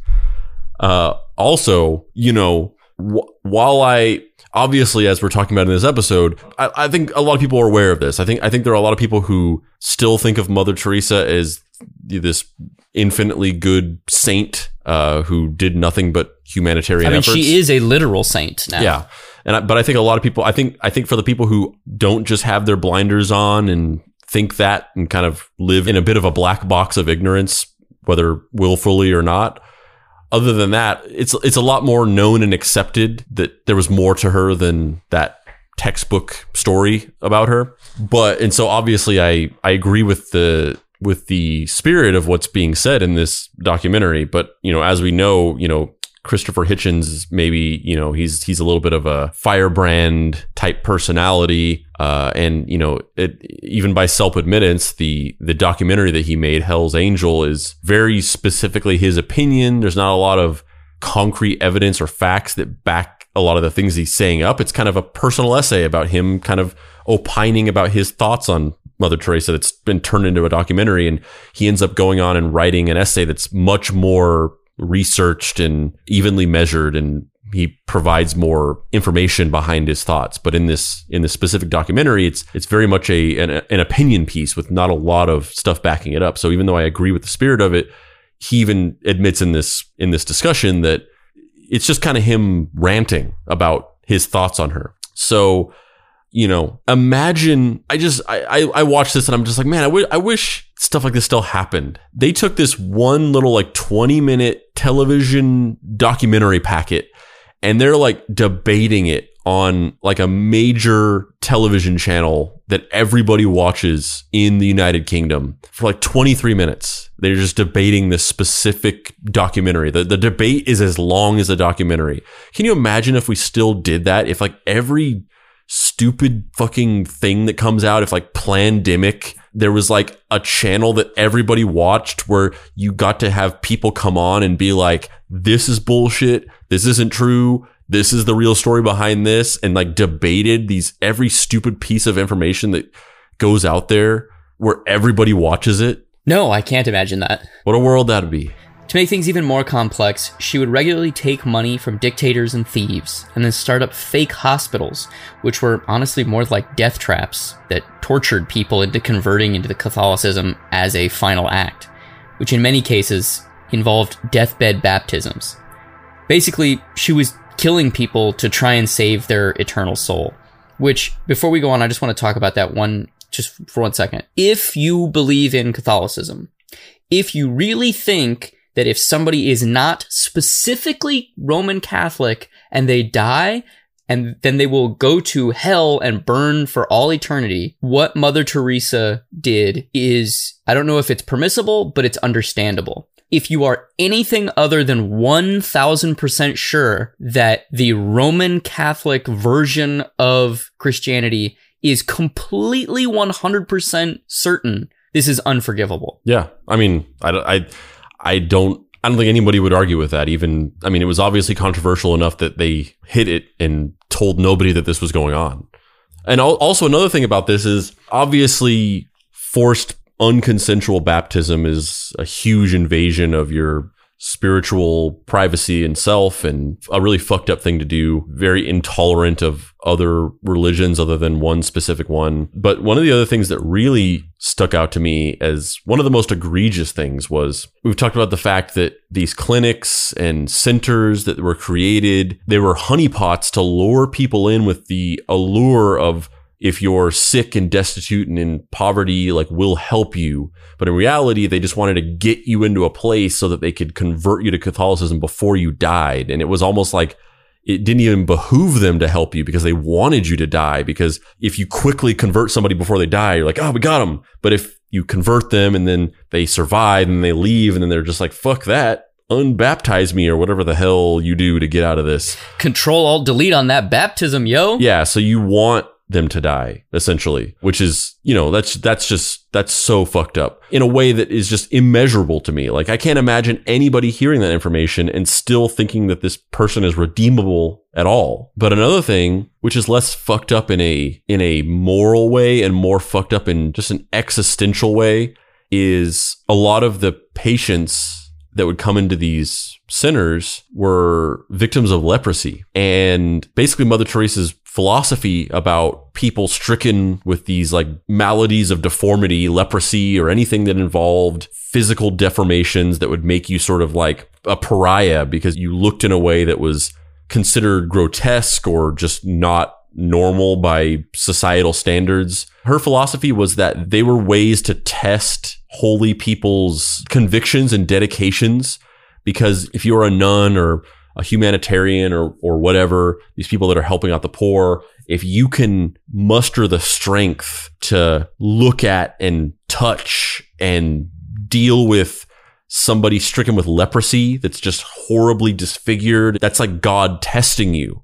S2: Uh, also, you know, wh- while I obviously, as we're talking about in this episode, I, I think a lot of people are aware of this. I think I think there are a lot of people who still think of Mother Teresa as this infinitely good saint uh, who did nothing but humanitarian
S1: I mean,
S2: efforts.
S1: she is a literal saint now.
S2: Yeah. And I, but I think a lot of people I think I think for the people who don't just have their blinders on and think that and kind of live in a bit of a black box of ignorance whether willfully or not other than that it's it's a lot more known and accepted that there was more to her than that textbook story about her. But and so obviously I I agree with the with the spirit of what's being said in this documentary. But you know as we know you know Christopher Hitchens maybe you know he's he's a little bit of a firebrand type personality, uh, and you know it, even by self admittance, the the documentary that he made, Hell's Angel, is very specifically his opinion. There's not a lot of concrete evidence or facts that back a lot of the things he's saying up. It's kind of a personal essay about him, kind of opining about his thoughts on Mother Teresa that's been turned into a documentary, and he ends up going on and writing an essay that's much more researched and evenly measured and he provides more information behind his thoughts. But in this in this specific documentary it's it's very much a an, an opinion piece with not a lot of stuff backing it up. So even though i agree with the spirit of it he even admits in this in this discussion that it's just kind of him ranting about his thoughts on her. So you know imagine i just i i, I watched this and i'm just like man I wi- I wish stuff like this still happened they took this one little like 20 minute television documentary packet and they're like debating it on like a major television channel that everybody watches in the United Kingdom for like 23 minutes. They're just debating this specific documentary. The, the debate is as long as the documentary. Can you imagine if we still did that? If like every stupid fucking thing that comes out, if like Plandemic, there was like a channel that everybody watched where you got to have people come on and be like, this is bullshit. This isn't true. This is the real story behind this. And like debated these every stupid piece of information that goes out there where everybody watches it.
S1: No, I can't imagine that.
S2: What a world that'd be.
S1: To make things even more complex, she would regularly take money from dictators and thieves and then start up fake hospitals, which were honestly more like death traps that tortured people into converting into the Catholicism as a final act, which in many cases involved deathbed baptisms. Basically, she was killing people to try and save their eternal soul. Which, before we go on, I just want to talk about that one just for one second. If you believe in Catholicism, if you really think that if somebody is not specifically Roman Catholic and they die, and then they will go to hell and burn for all eternity. What Mother Teresa did is, I don't know if it's permissible, but it's understandable. If you are anything other than 1000% sure that the Roman Catholic version of Christianity is completely 100% certain, this is unforgivable.
S2: Yeah, I mean, I, I, I don't. I don't think anybody would argue with that. Even, I mean, it was obviously controversial enough that they hid it and told nobody that this was going on. And also, another thing about this is obviously forced unconsensual baptism is a huge invasion of your spiritual privacy and self and a really fucked up thing to do very intolerant of other religions other than one specific one. But one of the other things that really stuck out to me as one of the most egregious things was we've talked about the fact that these clinics and centers that were created they were honeypots to lure people in with the allure of if you're sick and destitute and in poverty, like we'll help you. But in reality, they just wanted to get you into a place so that they could convert you to Catholicism before you died. And it was almost like it didn't even behoove them to help you because they wanted you to die. Because if you quickly convert somebody before they die, you're like, oh, we got them. But if you convert them and then they survive and they leave and then they're just like, fuck that, unbaptize me or whatever the hell you do to get out of this.
S1: Control Alt Delete on that baptism, yo.
S2: Yeah. So you want them to die essentially which is you know that's that's just that's so fucked up in a way that is just immeasurable to me. Like i can't imagine anybody hearing that information and still thinking that this person is redeemable at all. But another thing which is less fucked up in a in a moral way and more fucked up in just an existential way is a lot of the patients that would come into these centers were victims of leprosy. And basically mother teresa's philosophy about people stricken with these like maladies of deformity, leprosy, or anything that involved physical deformations that would make you sort of like a pariah because you looked in a way that was considered grotesque or just not normal by societal standards. Her philosophy was that they were ways to test holy people's convictions and dedications because if you were a nun or a humanitarian or or whatever, these people that are helping out the poor, if you can muster the strength to look at and touch and deal with somebody stricken with leprosy that's just horribly disfigured, that's like God testing you.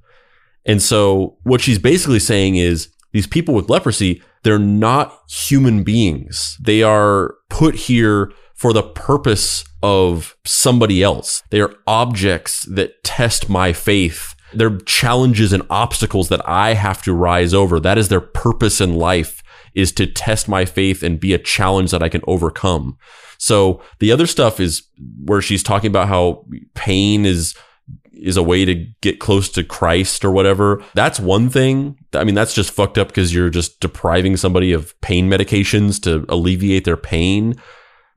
S2: And so what she's basically saying is these people with leprosy, they're not human beings. They are put here for the purpose of somebody else. They are objects that test my faith. They're challenges and obstacles that I have to rise over. That is their purpose in life is to test my faith and be a challenge that I can overcome. So the other stuff is where she's talking about how pain is is a way to get close to Christ or whatever. That's one thing. I mean, that's just fucked up because you're just depriving somebody of pain medications to alleviate their pain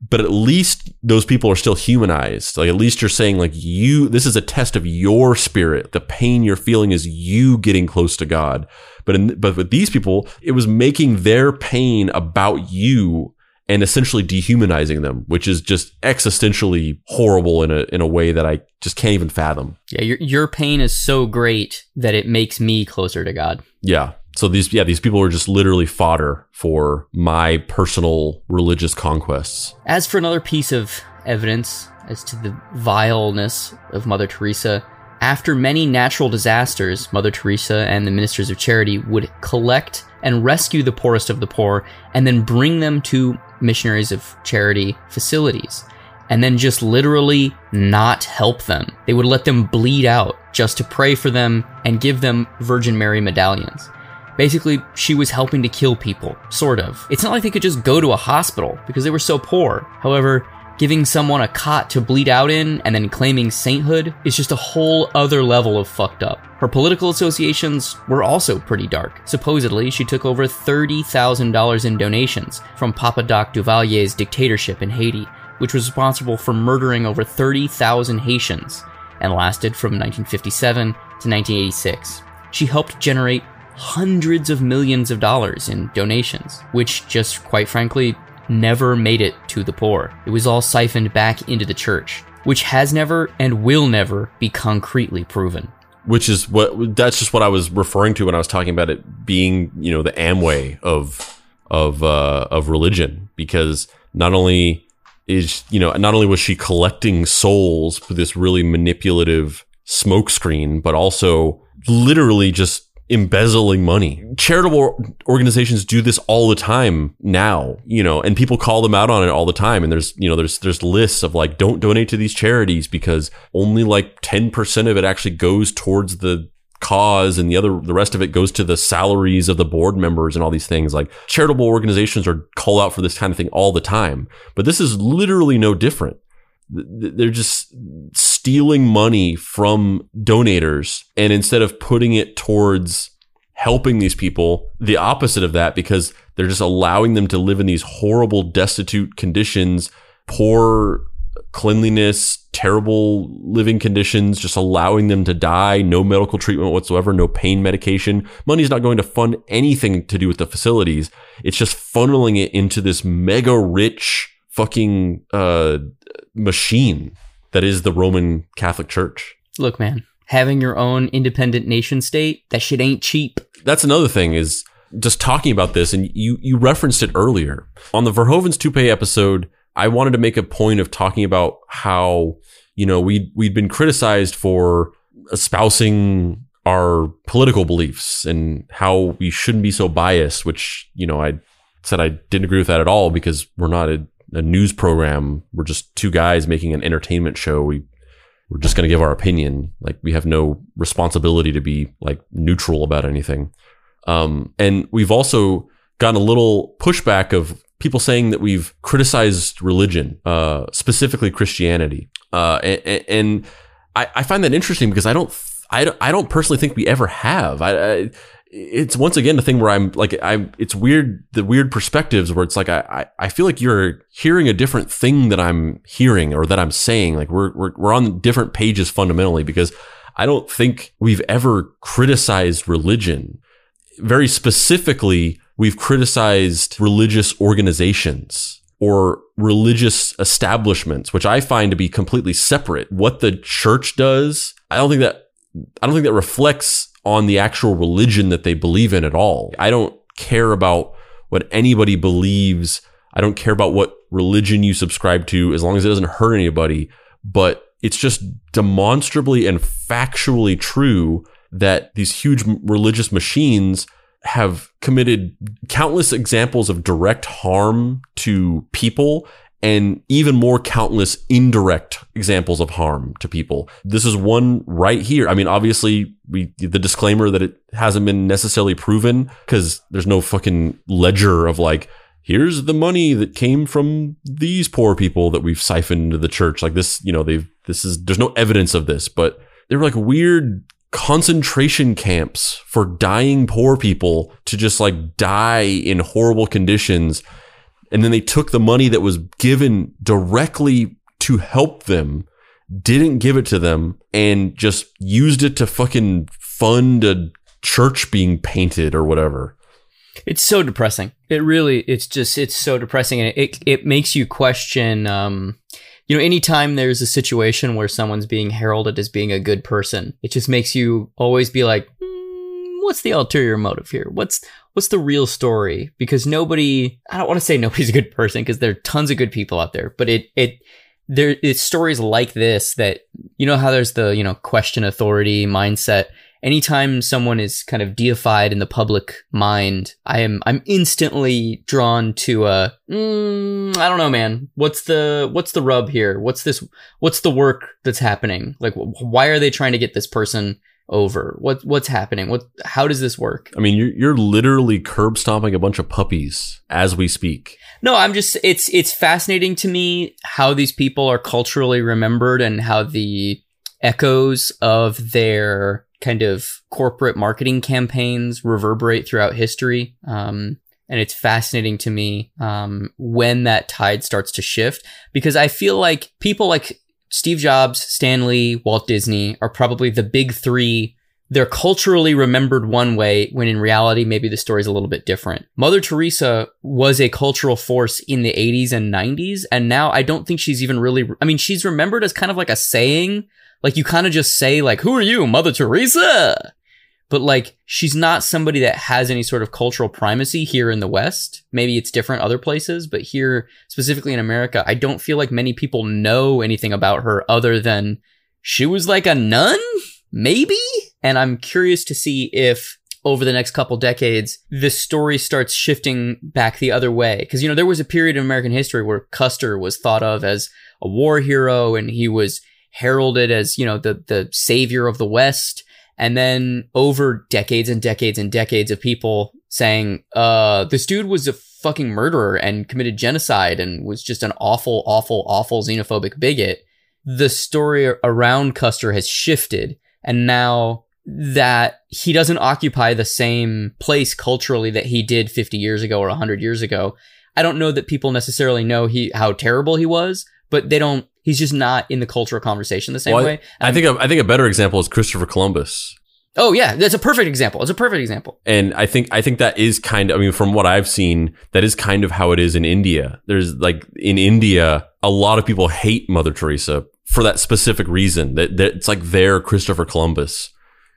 S2: but at least those people are still humanized. Like at least you're saying like you this is a test of your spirit. The pain you're feeling is you getting close to God. But in, but with these people, it was making their pain about you and essentially dehumanizing them, which is just existentially horrible in a in a way that I just can't even fathom.
S1: Yeah, your your pain is so great that it makes me closer to God.
S2: Yeah. So these yeah, these people are just literally fodder for my personal religious conquests.
S1: As for another piece of evidence as to the vileness of Mother Teresa, after many natural disasters, Mother Teresa and the ministers of charity would collect and rescue the poorest of the poor and then bring them to missionaries of charity facilities and then just literally not help them. They would let them bleed out just to pray for them and give them Virgin Mary medallions. Basically, she was helping to kill people, sort of. It's not like they could just go to a hospital because they were so poor. However, Giving someone a cot to bleed out in and then claiming sainthood is just a whole other level of fucked up. Her political associations were also pretty dark. Supposedly, she took over $30,000 in donations from Papa Doc Duvalier's dictatorship in Haiti, which was responsible for murdering over 30,000 Haitians and lasted from 1957 to 1986. She helped generate hundreds of millions of dollars in donations, which just quite frankly never made it to the poor. It was all siphoned back into the church, which has never and will never be concretely proven.
S2: which is what that's just what I was referring to when I was talking about it being you know the Amway of of uh, of religion because not only is you know not only was she collecting souls for this really manipulative smokescreen, but also literally just embezzling money. Charitable organizations do this all the time now, you know, and people call them out on it all the time. And there's, you know, there's, there's lists of like, don't donate to these charities because only like 10% of it actually goes towards the cause and the other, the rest of it goes to the salaries of the board members and all these things. Like charitable organizations are called out for this kind of thing all the time. But this is literally no different they're just stealing money from donators and instead of putting it towards helping these people the opposite of that because they're just allowing them to live in these horrible destitute conditions poor cleanliness terrible living conditions just allowing them to die no medical treatment whatsoever no pain medication. Money's not going to fund anything to do with the facilities. It's just funneling it into this mega rich fucking uh, machine that is the Roman Catholic Church.
S1: Look, man, having your own independent nation state, that shit ain't cheap.
S2: That's another thing is just talking about this, and you you referenced it earlier on the Verhoeven's Toupee episode. I wanted to make a point of talking about how you know we we'd been criticized for espousing our political beliefs and how we shouldn't be so biased, which you know I said I didn't agree with that at all because we're not a a news program. We're just two guys making an entertainment show. We we're just going to give our opinion. Like we have no responsibility to be like neutral about anything. Um, and we've also gotten a little pushback of people saying that we've criticized religion, uh, specifically Christianity. Uh, and, and I, I, find that interesting because I don't, I don't, I don't personally think we ever have. I, I it's once again the thing where I'm like I it's weird the weird perspectives where it's like I, I feel like you're hearing a different thing that I'm hearing or that I'm saying. Like we're we're we're on different pages fundamentally because I don't think we've ever criticized religion. Very specifically we've criticized religious organizations or religious establishments which I find to be completely separate. What the church does I don't think that I don't think that reflects on the actual religion that they believe in at all. I don't care about what anybody believes. I don't care about what religion you subscribe to as long as it doesn't hurt anybody. But it's just demonstrably and factually true that these huge religious machines have committed countless examples of direct harm to people and even more countless indirect examples of harm to people. This is one right here. I mean, obviously, we the disclaimer that it hasn't been necessarily proven because there's no fucking ledger of like, here's the money that came from these poor people that we've siphoned into the church. Like this, you know, they've this is there's no evidence of this, but they were like weird concentration camps for dying poor people to just like die in horrible conditions and then they took the money that was given directly to help them, didn't give it to them, and just used it to fucking fund a church being painted or whatever.
S1: It's so depressing. It really, it's just, it's so depressing. And it, it makes you question, um, you know, anytime there's a situation where someone's being heralded as being a good person, it just makes you always be like, mm, what's the ulterior motive here? What's, what's the real story? Because nobody, I don't want to say nobody's a good person because there are tons of good people out there, but it, it, there, it's stories like this that, you know, how there's the, you know, question authority mindset. Anytime someone is kind of deified in the public mind, I am, I'm instantly drawn to a, mm, I don't know, man. What's the, what's the rub here? What's this, what's the work that's happening? Like, why are they trying to get this person over? What what's happening? What how does this work?
S2: I mean, you're you're literally curb stomping a bunch of puppies as we speak.
S1: No, I'm just it's it's fascinating to me how these people are culturally remembered and how the echoes of their kind of corporate marketing campaigns reverberate throughout history. Um, and it's fascinating to me um, when that tide starts to shift because I feel like people like Steve Jobs, Stan Lee, Walt Disney are probably the big three. They're culturally remembered one way when in reality, maybe the story's a little bit different. Mother Teresa was a cultural force in the 80s and 90s. And now I don't think she's even really, I mean, she's remembered as kind of like a saying. Like you kind of just say like, who are you, Mother Teresa? But like she's not somebody that has any sort of cultural primacy here in the West. Maybe it's different other places, but here specifically in America, I don't feel like many people know anything about her other than she was like a nun, maybe. And I'm curious to see if over the next couple decades, the story starts shifting back the other way. Cause, you know, there was a period in American history where Custer was thought of as a war hero and he was heralded as, you know, the, the savior of the West. And then over decades and decades and decades of people saying, uh, this dude was a fucking murderer and committed genocide and was just an awful, awful, awful xenophobic bigot. The story around Custer has shifted. And now that he doesn't occupy the same place culturally that he did 50 years ago or 100 years ago, I don't know that people necessarily know he how terrible he was, but they don't he's just not in the cultural conversation the same
S2: Well,
S1: way.
S2: I, I think a, I think a better example is Christopher Columbus.
S1: Oh yeah, that's a perfect example. It's a perfect example.
S2: And I think I think that is kind of I mean from what I've seen that is kind of how it is in India. There's like in India a lot of people hate Mother Teresa for that specific reason that, that it's like their Christopher Columbus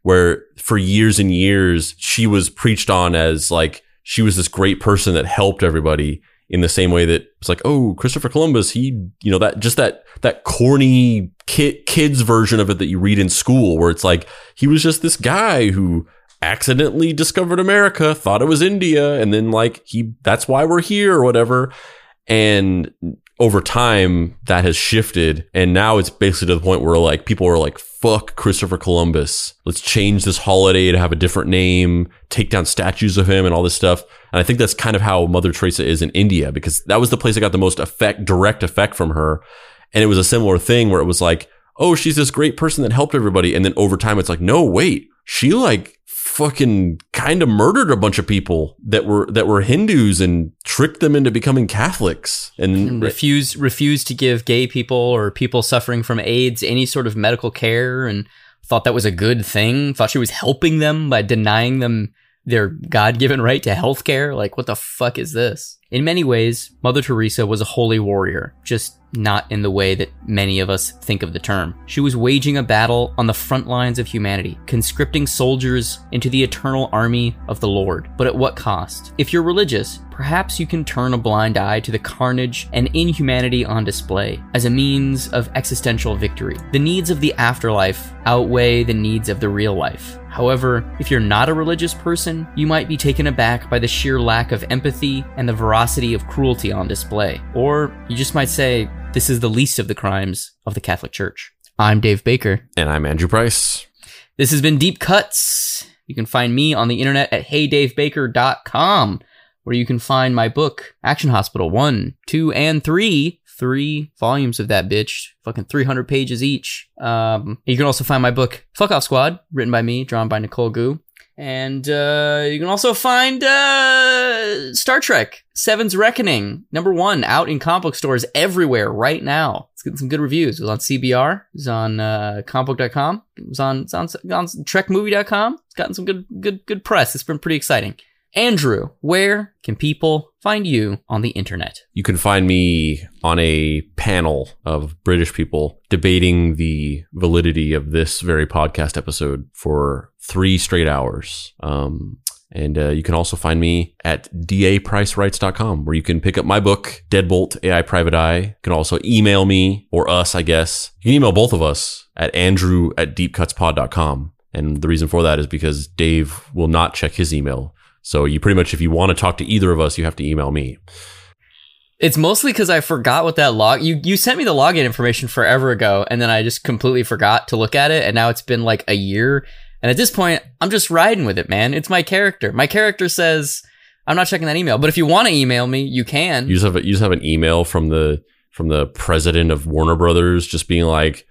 S2: where for years and years she was preached on as like she was this great person that helped everybody in the same way that it's like oh Christopher Columbus he you know that just that that corny kid kids version of it that you read in school where it's like he was just this guy who accidentally discovered America thought it was India and then like he that's why we're here or whatever. And over time that has shifted. And now it's basically to the point where like people are like fuck Christopher Columbus. Let's change this holiday to have a different name take down statues of him and all this stuff. And I think that's kind of how Mother Teresa is in India because that was the place that got the most effect direct effect from her. And it was a similar thing where it was like oh she's this great person that helped everybody. And then over time it's like no wait. She like fucking kind of murdered a bunch of people that were that were Hindus and tricked them into becoming Catholics and,
S1: and refused refused to give gay people or people suffering from AIDS any sort of medical care and thought that was a good thing. Thought she was helping them by denying them their God-given right to health care. Like what the fuck is this? In many ways, Mother Teresa was a holy warrior, just not in the way that many of us think of the term. She was waging a battle on the front lines of humanity, conscripting soldiers into the eternal army of the Lord. But at what cost? If you're religious, perhaps you can turn a blind eye to the carnage and inhumanity on display as a means of existential victory. The needs of the afterlife outweigh the needs of the real life. However, if you're not a religious person, you might be taken aback by the sheer lack of empathy and the veracity of cruelty on display. Or you just might say, this is the least of the crimes of the Catholic Church. I'm Dave Baker.
S2: And I'm Andrew Price.
S1: This has been Deep Cuts. You can find me on the internet at heydavebaker.com, where you can find my book, Action Hospital 1, 2, and 3. Three volumes of that bitch, fucking 300 pages each. Um, you can also find my book, Fuck Off Squad, written by me, drawn by Nicole Gu. And uh, you can also find uh, Star Trek Seven's Reckoning, number one, out in comic book stores everywhere right now. It's getting some good reviews. It was on CBR, it was on uh, comicbook.com, it was on, it's on, on trekmovie.com. It's gotten some good, good, good press. It's been pretty exciting. Andrew, where can people find you on the internet?
S2: You can find me on a panel of British people debating the validity of this very podcast episode for three straight hours. Um, and uh, you can also find me at dapricerights.com where you can pick up my book, Deadbolt AI Private Eye. You can also email me or us, I guess. You can email both of us at andrew at deepcutspod.com. And the reason for that is because Dave will not check his email. So you pretty much, if you want to talk to either of us, you have to email me.
S1: It's mostly because I forgot what that log you you sent me the login information forever ago, and then I just completely forgot to look at it, and now it's been like a year. And at this point, I'm just riding with it, man. It's my character. My character says, I'm not checking that email. But if you want to email me, you can.
S2: You just have a, you just have an email from the from the president of Warner Brothers just being like,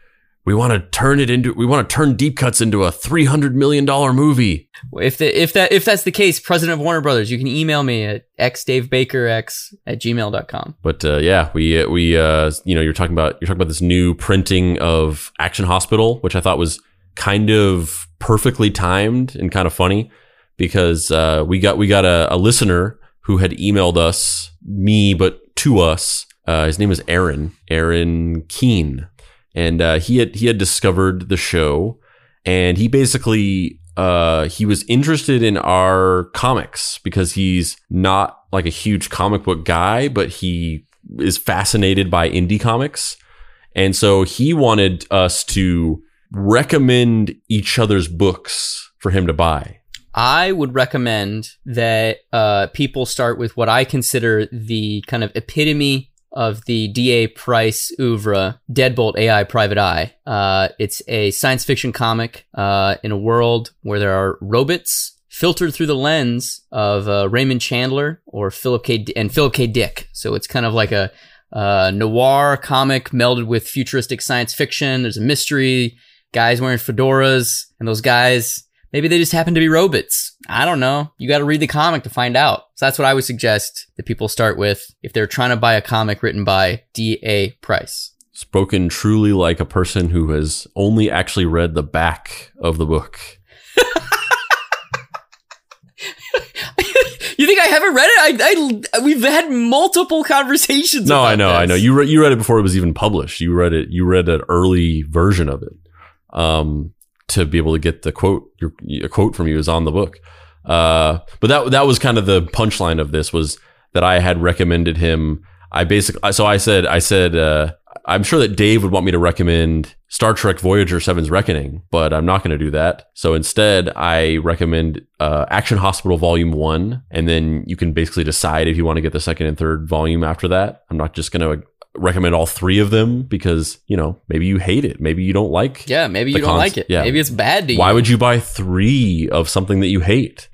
S2: we want to turn it into we want to turn deep cuts into a 300 million dollar movie.
S1: If the, if that if that's the case, president of Warner Brothers, you can email me at xdavebakerx at gmail.com.
S2: But uh, yeah, we we uh, you know you're talking about you're talking about this new printing of Action Hospital, which I thought was kind of perfectly timed and kind of funny because uh, we got we got a, a listener who had emailed us me but to us. Uh, his name is Aaron Aaron Keen, and uh, he had he had discovered the show, and he basically uh, he was interested in our comics because he's not like a huge comic book guy, but he is fascinated by indie comics, and so he wanted us to recommend each other's books for him to buy.
S1: I would recommend that uh, people start with what I consider the kind of epitome of the D.A. Price oeuvre, Deadbolt AI Private Eye. Uh, it's a science fiction comic uh, in a world where there are robots filtered through the lens of uh, Raymond Chandler or Philip K. D- and Philip K. Dick. So it's kind of like a uh, noir comic melded with futuristic science fiction. There's a mystery, guys wearing fedoras, and those guys Maybe they just happen to be robots. I don't know. You got to read the comic to find out. So that's what I would suggest that people start with if they're trying to buy a comic written by D.A. Price.
S2: Spoken truly like a person who has only actually read the back of the book.
S1: You think I haven't read it? I, I we've had multiple conversations.
S2: No, I know,
S1: this.
S2: I know. You read you read it before it was even published. You read it. You read an early version of it. Um, to be able to get the quote, your, a quote from you is on the book. Uh, but that that was kind of the punchline of this was that I had recommended him. I basically so I said I said uh, I'm sure that Dave would want me to recommend Star Trek Voyager 7's Reckoning, but I'm not going to do that. So instead, I recommend uh, Action Hospital Volume 1, and then you can basically decide if you want to get the second and third volume after that. I'm not just going to recommend all three of them because, you know, maybe you hate it. Maybe you don't like
S1: Yeah, maybe you don't
S2: cons-
S1: like it.
S2: Yeah.
S1: Maybe it's bad to you.
S2: Why would you buy three of something that you hate?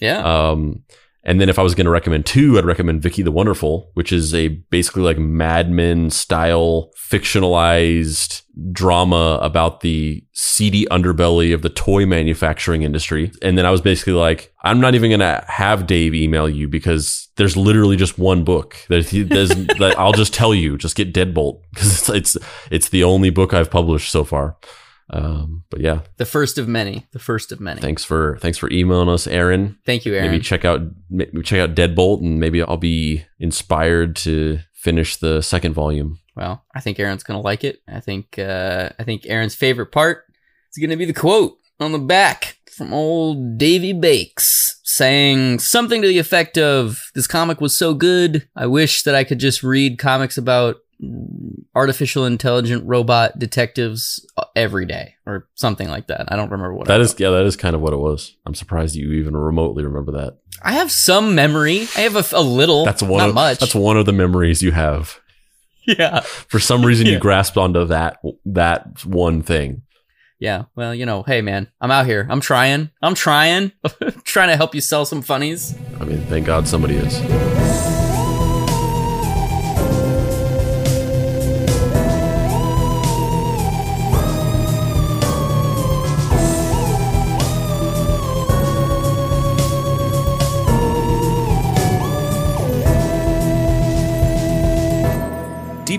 S1: Yeah.
S2: Um, and then if I was going to recommend two, I'd recommend Vicky the Wonderful, which is a basically like Mad Men style fictionalized drama about the seedy underbelly of the toy manufacturing industry. And then I was basically like, I'm not even going to have Dave email you because there's literally just one book. That I'll just tell you, just get Deadbolt because it's, it's it's the only book I've published so far. Um, but yeah,
S1: the first of many. The first of many.
S2: thanks for thanks for emailing us, Aaron.
S1: Thank you, Aaron.
S2: Maybe check out maybe check out Deadbolt, and maybe I'll be inspired to finish the second volume.
S1: Well, I think Aaron's gonna like it. I think uh, I think Aaron's favorite part is gonna be the quote on the back from old Davy Bakes saying something to the effect of "This comic was so good, I wish that I could just read comics about artificial intelligent robot detectives uh, every day or something like that." I don't remember what.
S2: That is yeah, that is kind of what it was. I'm surprised you even remotely remember that.
S1: I have some memory. I have a, a little.
S2: That's one
S1: not
S2: of,
S1: much.
S2: That's one of the memories you have.
S1: Yeah.
S2: For some reason,
S1: Yeah.
S2: you grasped onto that that one thing.
S1: Yeah, well, you know, hey man, I'm out here. I'm trying. I'm trying. trying to help you sell some funnies.
S2: I mean, thank God somebody is.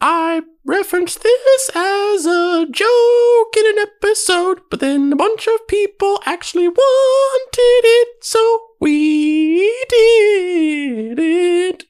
S2: I referenced this as a joke in an episode, but then a bunch of people actually wanted it, so we did it.